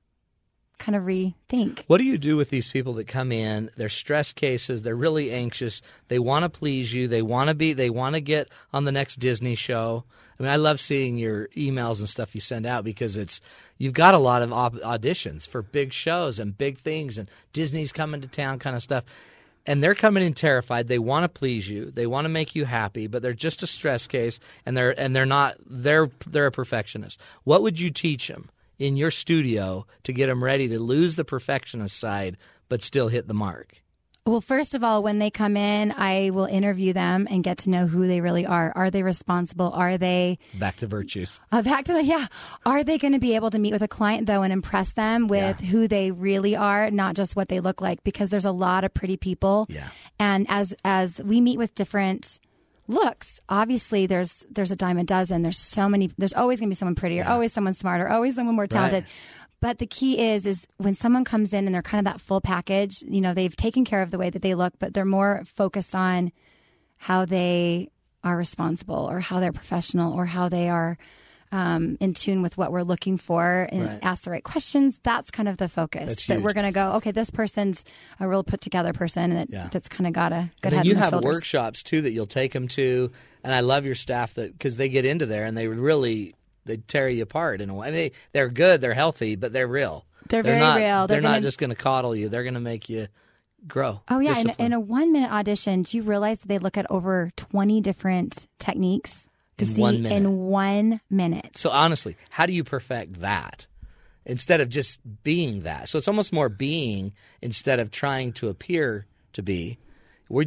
kind of rethink. What do you do with these people that come in? They're stress cases. They're really anxious. They want to please you. They want to be. They want to get on the next Disney show. I mean, I love seeing your emails and stuff you send out because it's you've got a lot of op- auditions for big shows and big things, and Disney's coming to town, kind of stuff. And they're coming in terrified. They want to please you. They want to make you happy, but they're just a stress case, and they're and they're not. They're they're a perfectionist. What would you teach them in your studio to get them ready to lose the perfectionist side, but still hit the mark? Well, first of all, when they come in, I will interview them and get to know who they really are. Are they responsible? Are they Back to virtues. uh, back to the yeah? Are they going to be able to meet with a client though and impress them with who they really are, not just what they look like? Because there's a lot of pretty people. Yeah. And as as we meet with different looks, obviously there's there's a dime a dozen. There's so many. There's always going to be someone prettier, always someone smarter, always someone more talented. But the key is is when someone comes in and they're kind of that full package, you know, they've taken care of the way that they look, but they're more focused on how they are responsible or how they're professional or how they are um, in tune with what we're looking for and Right. ask the right questions. That's kind of the focus That's that huge. we're going to go. Okay, this person's a real put together person, and that, Yeah. that's kind of got a good then head you have shoulders. workshops too that you'll take them to, and I love your staff that because they get into there and they really they tear you apart in a way. I mean, they're good, they're healthy, but they're real. They're very not, real. They're, They're not gonna- just going to coddle you. They're going to make you grow. Oh yeah, in, in a one minute audition, do you realize that they look at over twenty different techniques to In see one minute. in one minute? So honestly, how do you perfect that instead of just being that? So it's almost more being instead of trying to appear to be. We're,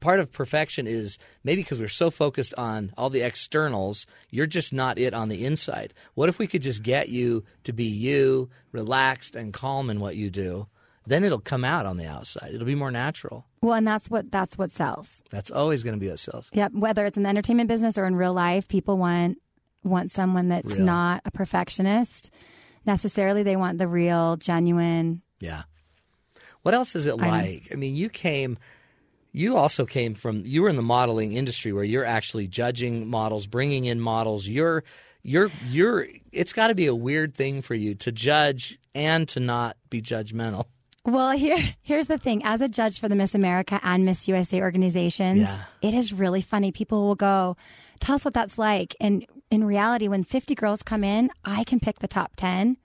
part of perfection is maybe because we're so focused on all the externals, you're just not it on the inside. What if we could just get you to be you, relaxed and calm in what you do? Then it'll come out on the outside. It'll be more natural. Well, and that's what that's what sells. That's always going to be what sells. Yep. Whether it's in the entertainment business or in real life, people want want someone that's Real. not a perfectionist necessarily. They want the real, genuine. Yeah. What else is it like? I mean, you came, you also came from, you were in the modeling industry where you're actually judging models, bringing in models. You're, you're, you're, it's got to be a weird thing for you to judge and to not be judgmental. Well, here [LAUGHS] here's the thing. As a judge for the Miss America and Miss USA organizations, Yeah. it is really funny. People will go, "Tell us what that's like." And in reality, when 50 girls come in, I can pick the top 10,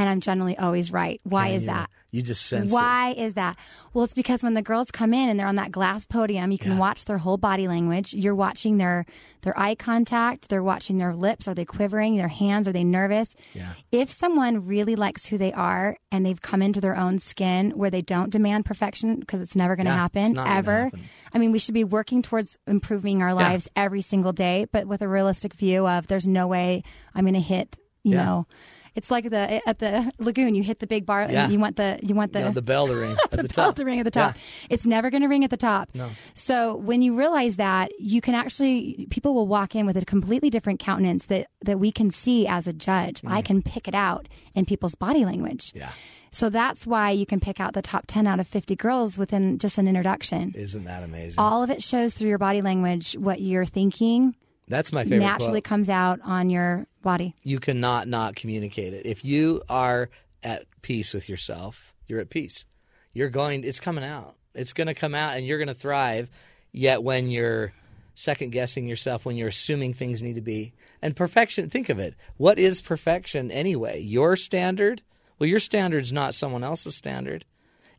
and I'm generally always right. Why Can is you? that? You just sense it. Why is that? Well, it's because when the girls come in and they're on that glass podium, you can watch their whole body language. You're watching their their eye contact. They're watching their lips. Are they quivering? Their hands? Are they nervous? Yeah. If someone really likes who they are and they've come into their own skin where they don't demand perfection because it's never going to Yeah, happen ever. happen. I mean, we should be working towards improving our lives every single day, but with a realistic view of there's no way I'm going to hit. You Yeah. know, it's like the at the [LAUGHS] lagoon. You hit the big bar. Yeah. You want the you want the know, the bell to ring [LAUGHS] at the, the bell top. to ring at the top. Yeah. It's never going to ring at the top. No. So when you realize that, you can actually people will walk in with a completely different countenance that that we can see as a judge. I can pick it out in people's body language. Mm. Yeah. So that's why you can pick out the top 10 out of 50 girls within just an introduction. Isn't that amazing? All of it shows through your body language what you're thinking That's my favorite naturally quote. comes out on your body. you cannot not communicate it. If you are at peace with yourself, you're at peace. You're going. It's coming out. It's going to come out, and you're going to thrive. Yet when you're second guessing yourself, when you're assuming things need to be and perfection, think of it. What is perfection anyway? Your standard. Well, your standard's not someone else's standard,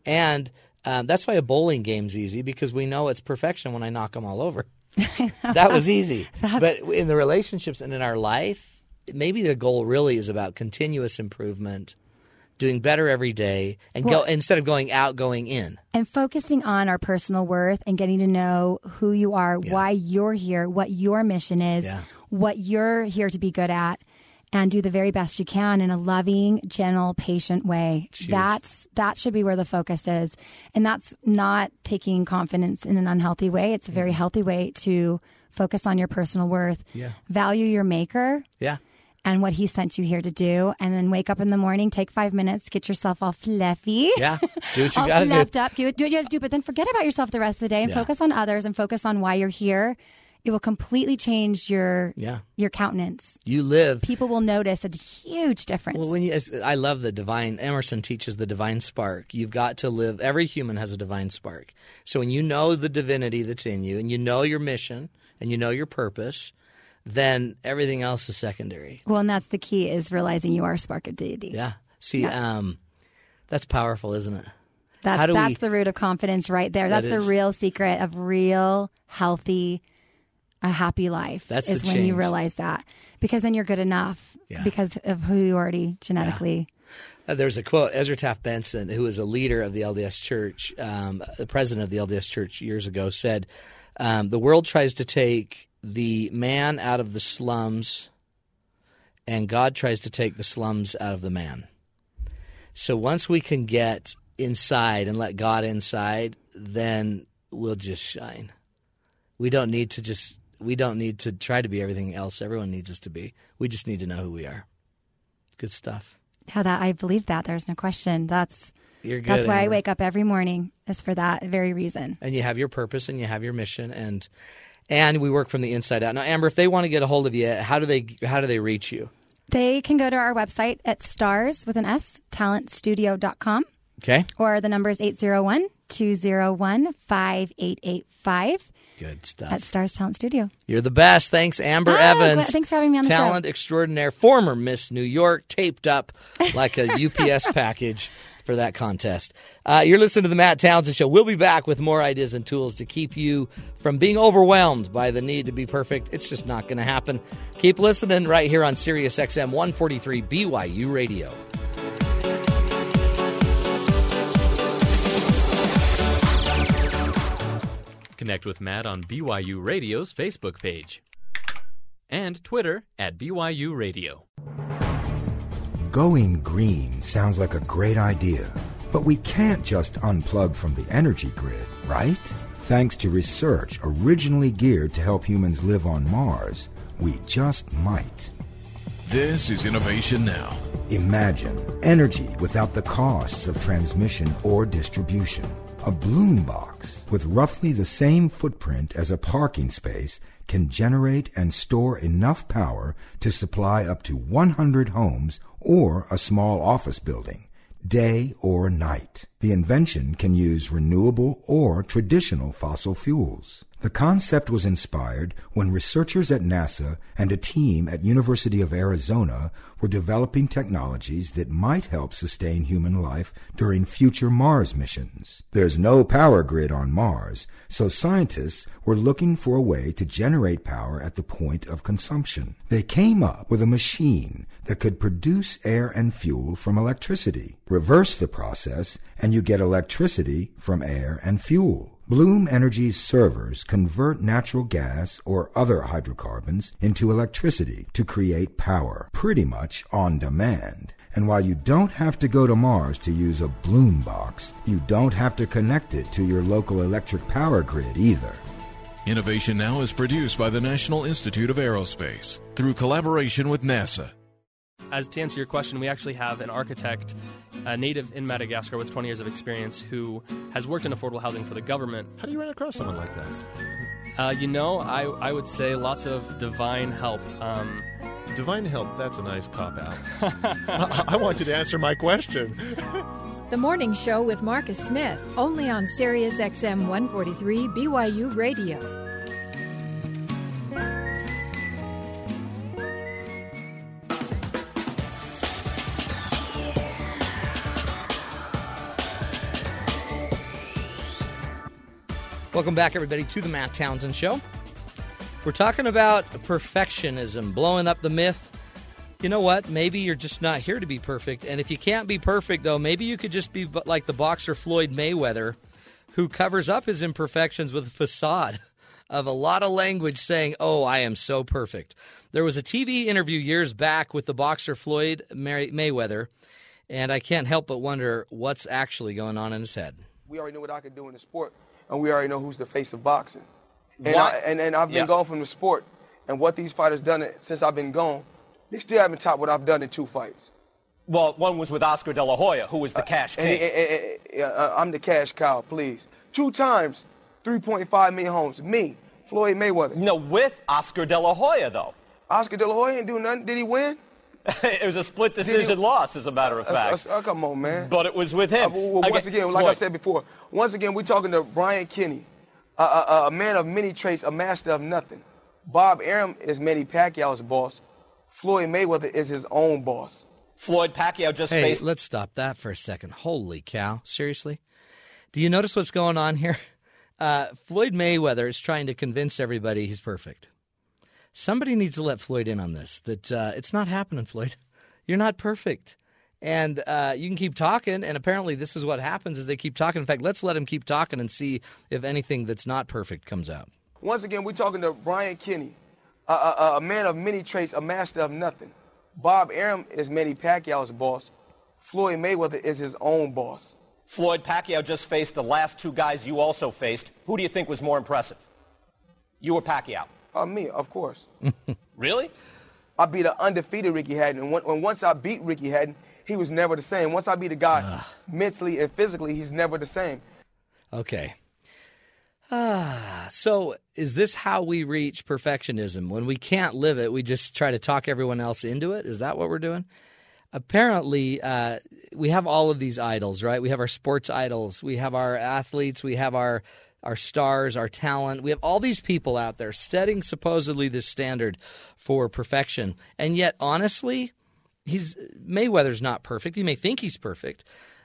and um, that's why a bowling game's easy because we know it's perfection when I knock them all over. [LAUGHS] that was easy. but in the relationships and in our life, maybe the goal really is about continuous improvement, doing better every day, and Well- go instead of going out, going in. And focusing on our personal worth and getting to know who you are, why you're here, what your mission is, Yeah. what you're here to be good at. And do the very best you can in a loving, gentle, patient way. huge. That's that should be where the focus is. And that's not taking confidence in an unhealthy way. It's a very mm-hmm. healthy way to focus on your personal worth. Yeah. Value your maker Yeah. and what he sent you here to do and then wake up in the morning, take 5 minutes, get yourself all fluffy. Yeah. Do what you [LAUGHS] all got to do. fluffed up. Do, do what you have to do, but then forget about yourself the rest of the day and Yeah. focus on others and focus on why you're here. It will completely change your Yeah. your countenance. You live. People will notice a huge difference. Well, when you, I love the divine. Emerson teaches the divine spark. You've got to live. Every human has a divine spark. So when you know the divinity that's in you, and you know your mission, and you know your purpose, then everything else is secondary. Well, and that's the key is realizing you are a spark of deity. Yeah. See, Yeah. um, that's powerful, isn't it? That's that's we- the root of confidence right there. That's is. the real secret of real healthy a happy life That's is when you realize that because then you're good enough Yeah. because of who you already genetically Uh, there's a quote Ezra Taft Benson, who was a leader of the LDS Church, um, the president of the LDS Church years ago, said, um, "The world tries to take the man out of the slums, and God tries to take the slums out of the man. So once we can get inside and let God inside, then we'll just shine. We don't need to just." We don't need to try to be everything else everyone needs us to be. We just need to know who we are. Good stuff. Yeah, that I believe that. There's no question. That's You're good. that's why I wake up every morning is for that very reason. and you have your purpose and you have your mission and and we work from the inside out. Now, Amber, if they want to get a hold of you, how do they how do they reach you? They can go to our website at stars with an S talentstudio.com Okay, or the number is 801 201 5885 good stuff. at Stars Talent Studio. You're the best. Thanks, Amber Ah, Evans. thanks for having me on the show. Talent extraordinaire, former Miss New York, taped up like a [LAUGHS] UPS package for that contest. Uh, you're listening to the Matt Townsend Show. We'll be back with more ideas and tools to keep you from being overwhelmed by the need to be perfect. It's just not going to happen. Keep listening right here on Sirius XM 143 BYU Radio. Connect with Matt on BYU Radio's Facebook page and Twitter at BYU Radio. Going green sounds like a great idea, but we can't just unplug from the energy grid, right? Thanks to research originally geared to help humans live on Mars, we just might. This is Innovation Now. Imagine energy without the costs of transmission or distribution. A bloom box with roughly the same footprint as a parking space can generate and store enough power to supply up to 100 homes or a small office building, day or night. The invention can use renewable or traditional fossil fuels. The concept was inspired when researchers at NASA and a team at University of Arizona were developing technologies that might help sustain human life during future Mars missions. There's no power grid on Mars, so scientists were looking for a way to generate power at the point of consumption. They came up with a machine that could produce air and fuel from electricity. Reverse the process and you get electricity from air and fuel. Bloom Energy's servers convert natural gas or other hydrocarbons into electricity to create power, pretty much on demand. And while you don't have to go to Mars to use a Bloom box, you don't have to connect it to your local electric power grid either. Innovation Now is produced by the National Institute of Aerospace through collaboration with NASA. As to answer your question, we actually have an architect, a native in Madagascar with 20 years of experience, who has worked in affordable housing for the government. How do you run across someone like that? Uh, you know, I, I would say lots of divine help. Um, Divine help, that's a nice cop out. [LAUGHS] I, I want you to answer my question. [LAUGHS] The Morning Show with Marcus Smith, only on Sirius XM 143 BYU Radio. Welcome back, everybody, to the Matt Townsend Show. We're talking about perfectionism, blowing up the myth. You know what? Maybe you're just not here to be perfect. And if you can't be perfect, though, maybe you could just be like the boxer Floyd Mayweather, who covers up his imperfections with a facade of a lot of language saying, "Oh, I am so perfect." There was a TV interview years back with the boxer Floyd Mayweather, and I can't help but wonder what's actually going on in his head. We already knew what I could do in the sport, and we already know who's the face of boxing. And, I, and, and I've been yeah. gone from the sport, and what these fighters done it since I've been gone, they still haven't topped what I've done in two fights. Well, one was with Oscar De La Hoya, who was the uh, cash king. And, and, uh, I'm the cash cow, please. Two times, 3.5 million homes. Me, Floyd Mayweather. No, with Oscar De La Hoya, though. Oscar De La Hoya didn't do nothing. Did he win? [LAUGHS] it was a split decision he, loss, as a matter of fact. Uh, uh, come on, man. But it was with him. well, once again, again like I said before, once again, we're talking to Brian Kenny, a man of many traits, a master of nothing. Bob Arum is Manny Pacquiao's boss. Floyd Mayweather is his own boss. Floyd Pacquiao just hey, faced. let's stop that for a second. Holy cow! Seriously, do you notice what's going on here? [LAUGHS] Uh, Floyd Mayweather is trying to convince everybody he's perfect. Somebody needs to let Floyd in on this. That uh, it's not happening, Floyd. [LAUGHS] You're not perfect, and uh, you can keep talking. And apparently, this is what happens: is they keep talking. In fact, let's let him keep talking and see if anything that's not perfect comes out. Once again, we're talking to Brian Kenny, a, a, a man of many traits, a master of nothing. Bob Arum is Manny Pacquiao's boss. Floyd Mayweather is his own boss. Floyd Pacquiao just faced the last two guys you also faced. Who do you think was more impressive? You or Pacquiao? Uh, me, of course. [LAUGHS] really? I beat an undefeated Ricky Hatton, and when, when, once I beat Ricky Hatton, he was never the same. Once I beat a guy mentally and physically, he's never the same. Okay. Ah, so is this how we reach perfectionism? When we can't live it, we just try to talk everyone else into it? Is that what we're doing? Apparently, uh, we have all of these idols, right? We have our sports idols, we have our athletes, we have our our stars, our talent. We have all these people out there setting supposedly this standard for perfection. And yet, honestly, he's Mayweather's not perfect. He may think he's perfect,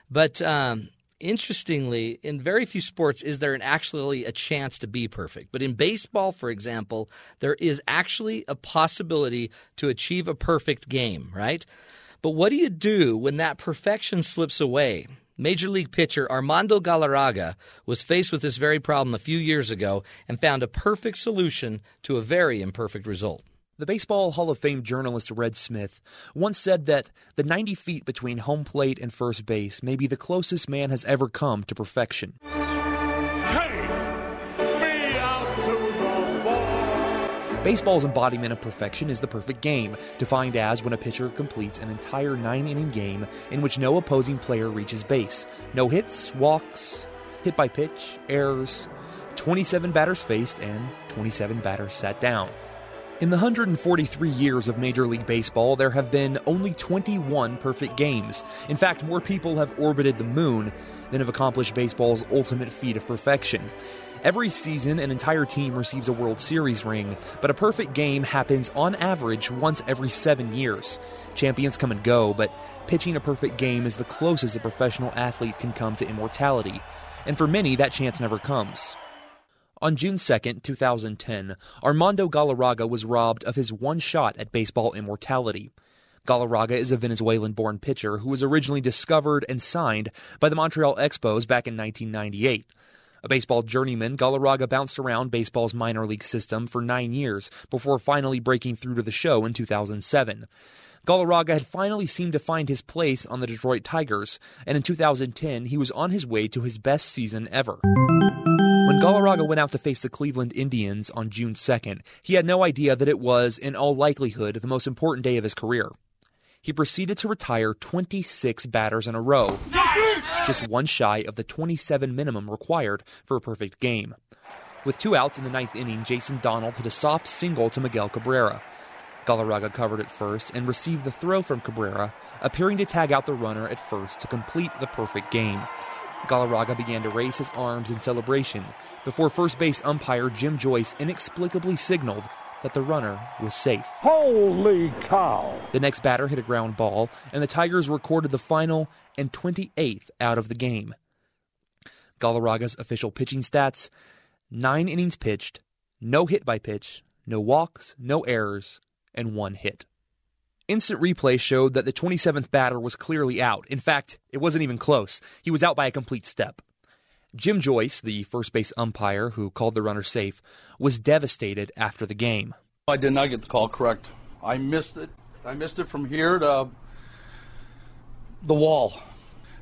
but um, interestingly, in very few sports is there an actually a chance to be perfect. But in baseball, for example, there is actually a possibility to achieve a perfect game, right? But what do you do when that perfection slips away? Major League pitcher Armando Galarraga was faced with this very problem a few years ago and found a perfect solution to a very imperfect result. The Baseball Hall of Fame journalist Red Smith once said that the 90 feet between home plate and first base may be the closest man has ever come to perfection. Baseball's embodiment of perfection is the perfect game, defined as when a pitcher completes an entire nine inning game in which no opposing player reaches base. No hits, walks, hit by pitch, errors, 27 batters faced, and 27 batters sat down. In the 143 years of Major League Baseball, there have been only 21 perfect games. In fact, more people have orbited the moon than have accomplished baseball's ultimate feat of perfection. Every season, an entire team receives a World Series ring, but a perfect game happens on average once every seven years. Champions come and go, but pitching a perfect game is the closest a professional athlete can come to immortality. And for many, that chance never comes. On June 2, 2010, Armando Galarraga was robbed of his one shot at baseball immortality. Galarraga is a Venezuelan born pitcher who was originally discovered and signed by the Montreal Expos back in 1998. A baseball journeyman, Galarraga bounced around baseball's minor league system for nine years before finally breaking through to the show in 2007. Galarraga had finally seemed to find his place on the Detroit Tigers, and in 2010 he was on his way to his best season ever. When Galarraga went out to face the Cleveland Indians on June 2nd, he had no idea that it was, in all likelihood, the most important day of his career. He proceeded to retire 26 batters in a row, just one shy of the 27 minimum required for a perfect game. With two outs in the ninth inning, Jason Donald hit a soft single to Miguel Cabrera. Galarraga covered at first and received the throw from Cabrera, appearing to tag out the runner at first to complete the perfect game. Galarraga began to raise his arms in celebration before first base umpire Jim Joyce inexplicably signaled that the runner was safe. Holy cow! The next batter hit a ground ball, and the Tigers recorded the final and 28th out of the game. Galarraga's official pitching stats nine innings pitched, no hit by pitch, no walks, no errors, and one hit. Instant replay showed that the 27th batter was clearly out. In fact, it wasn't even close. He was out by a complete step. Jim Joyce, the first base umpire who called the runner safe, was devastated after the game. I did not get the call correct. I missed it. I missed it from here to the wall.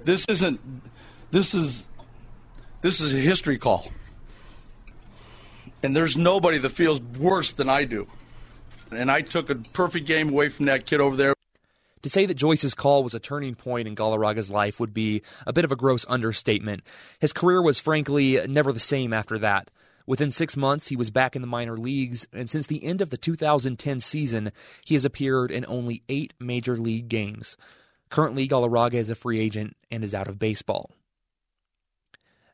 This isn't. This is. This is a history call. And there's nobody that feels worse than I do. And I took a perfect game away from that kid over there. To say that Joyce's call was a turning point in Galarraga's life would be a bit of a gross understatement. His career was frankly never the same after that. Within six months, he was back in the minor leagues, and since the end of the 2010 season, he has appeared in only eight major league games. Currently, Galarraga is a free agent and is out of baseball.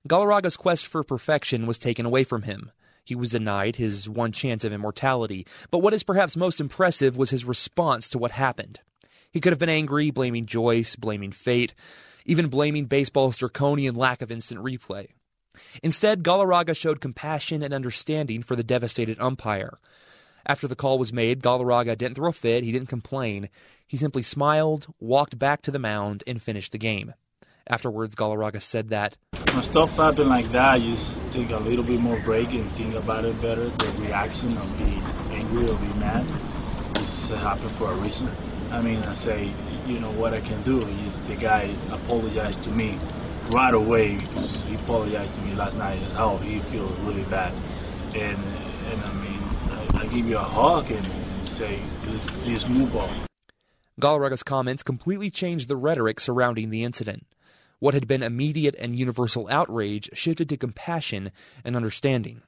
Galarraga's quest for perfection was taken away from him. He was denied his one chance of immortality, but what is perhaps most impressive was his response to what happened. He could have been angry, blaming Joyce, blaming fate, even blaming baseball's draconian lack of instant replay. Instead, Galarraga showed compassion and understanding for the devastated umpire. After the call was made, Galarraga didn't throw a fit, he didn't complain. He simply smiled, walked back to the mound, and finished the game. Afterwards, Galarraga said that when stuff happen like that, you just take a little bit more break and think about it better. The reaction of being angry or be mad just happened for a reason. I mean, I say, you know, what I can do is the guy apologized to me right away because he apologized to me last night as how he feels really bad. And, and I mean, I, I give you a hug and, and say, let's just move on. Galarraga's comments completely changed the rhetoric surrounding the incident. What had been immediate and universal outrage shifted to compassion and understanding.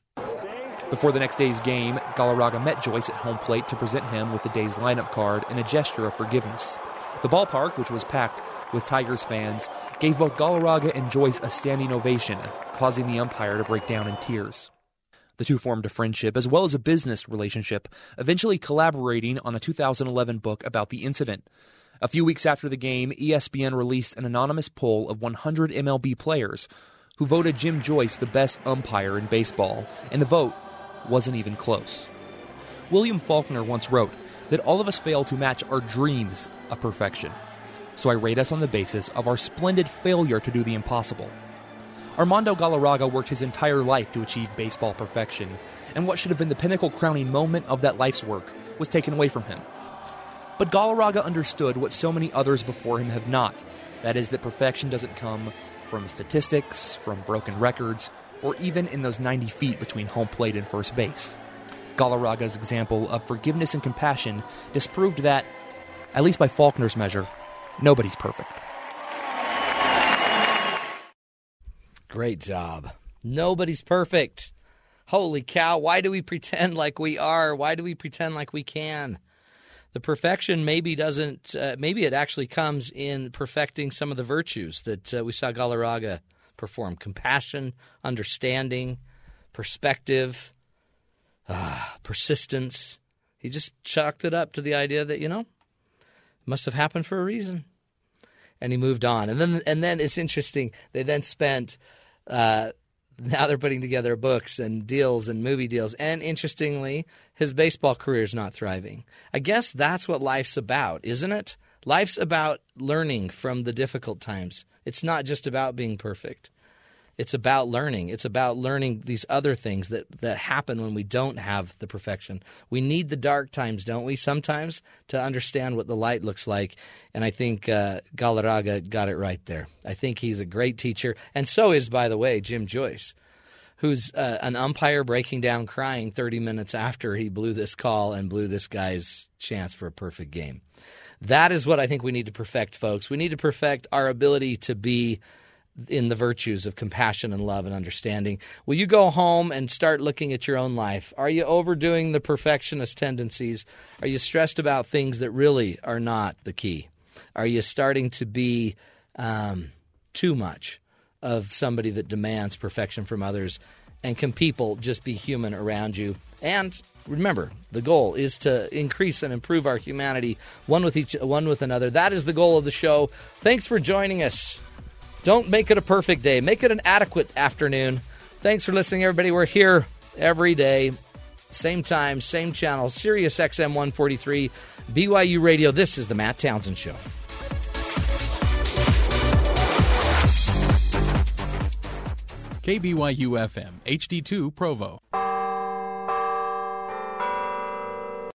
Before the next day's game, Galarraga met Joyce at home plate to present him with the day's lineup card in a gesture of forgiveness. The ballpark, which was packed with Tigers fans, gave both Galarraga and Joyce a standing ovation, causing the umpire to break down in tears. The two formed a friendship as well as a business relationship, eventually collaborating on a 2011 book about the incident. A few weeks after the game, ESPN released an anonymous poll of 100 MLB players who voted Jim Joyce the best umpire in baseball, and the vote wasn't even close. William Faulkner once wrote that all of us fail to match our dreams of perfection. So I rate us on the basis of our splendid failure to do the impossible. Armando Galarraga worked his entire life to achieve baseball perfection, and what should have been the pinnacle crowning moment of that life's work was taken away from him. But Galarraga understood what so many others before him have not that is, that perfection doesn't come from statistics, from broken records, or even in those 90 feet between home plate and first base. Galarraga's example of forgiveness and compassion disproved that, at least by Faulkner's measure, nobody's perfect. Great job. Nobody's perfect. Holy cow, why do we pretend like we are? Why do we pretend like we can? The perfection maybe doesn't, uh, maybe it actually comes in perfecting some of the virtues that uh, we saw Galarraga perform compassion, understanding, perspective, uh, persistence. He just chalked it up to the idea that, you know, must have happened for a reason. And he moved on. And then, and then it's interesting. They then spent uh, now they're putting together books and deals and movie deals. And interestingly, his baseball career is not thriving. I guess that's what life's about, isn't it? Life's about learning from the difficult times. It's not just about being perfect. It's about learning. It's about learning these other things that, that happen when we don't have the perfection. We need the dark times, don't we, sometimes, to understand what the light looks like. And I think uh, Galarraga got it right there. I think he's a great teacher. And so is, by the way, Jim Joyce, who's uh, an umpire breaking down crying 30 minutes after he blew this call and blew this guy's chance for a perfect game. That is what I think we need to perfect, folks. We need to perfect our ability to be in the virtues of compassion and love and understanding. Will you go home and start looking at your own life? Are you overdoing the perfectionist tendencies? Are you stressed about things that really are not the key? Are you starting to be um, too much of somebody that demands perfection from others? And can people just be human around you? And remember, the goal is to increase and improve our humanity one with each one with another. That is the goal of the show. Thanks for joining us. Don't make it a perfect day. Make it an adequate afternoon. Thanks for listening, everybody. We're here every day, same time, same channel, Sirius XM 143, BYU Radio. This is the Matt Townsend Show. KBYU FM, HD2 Provo.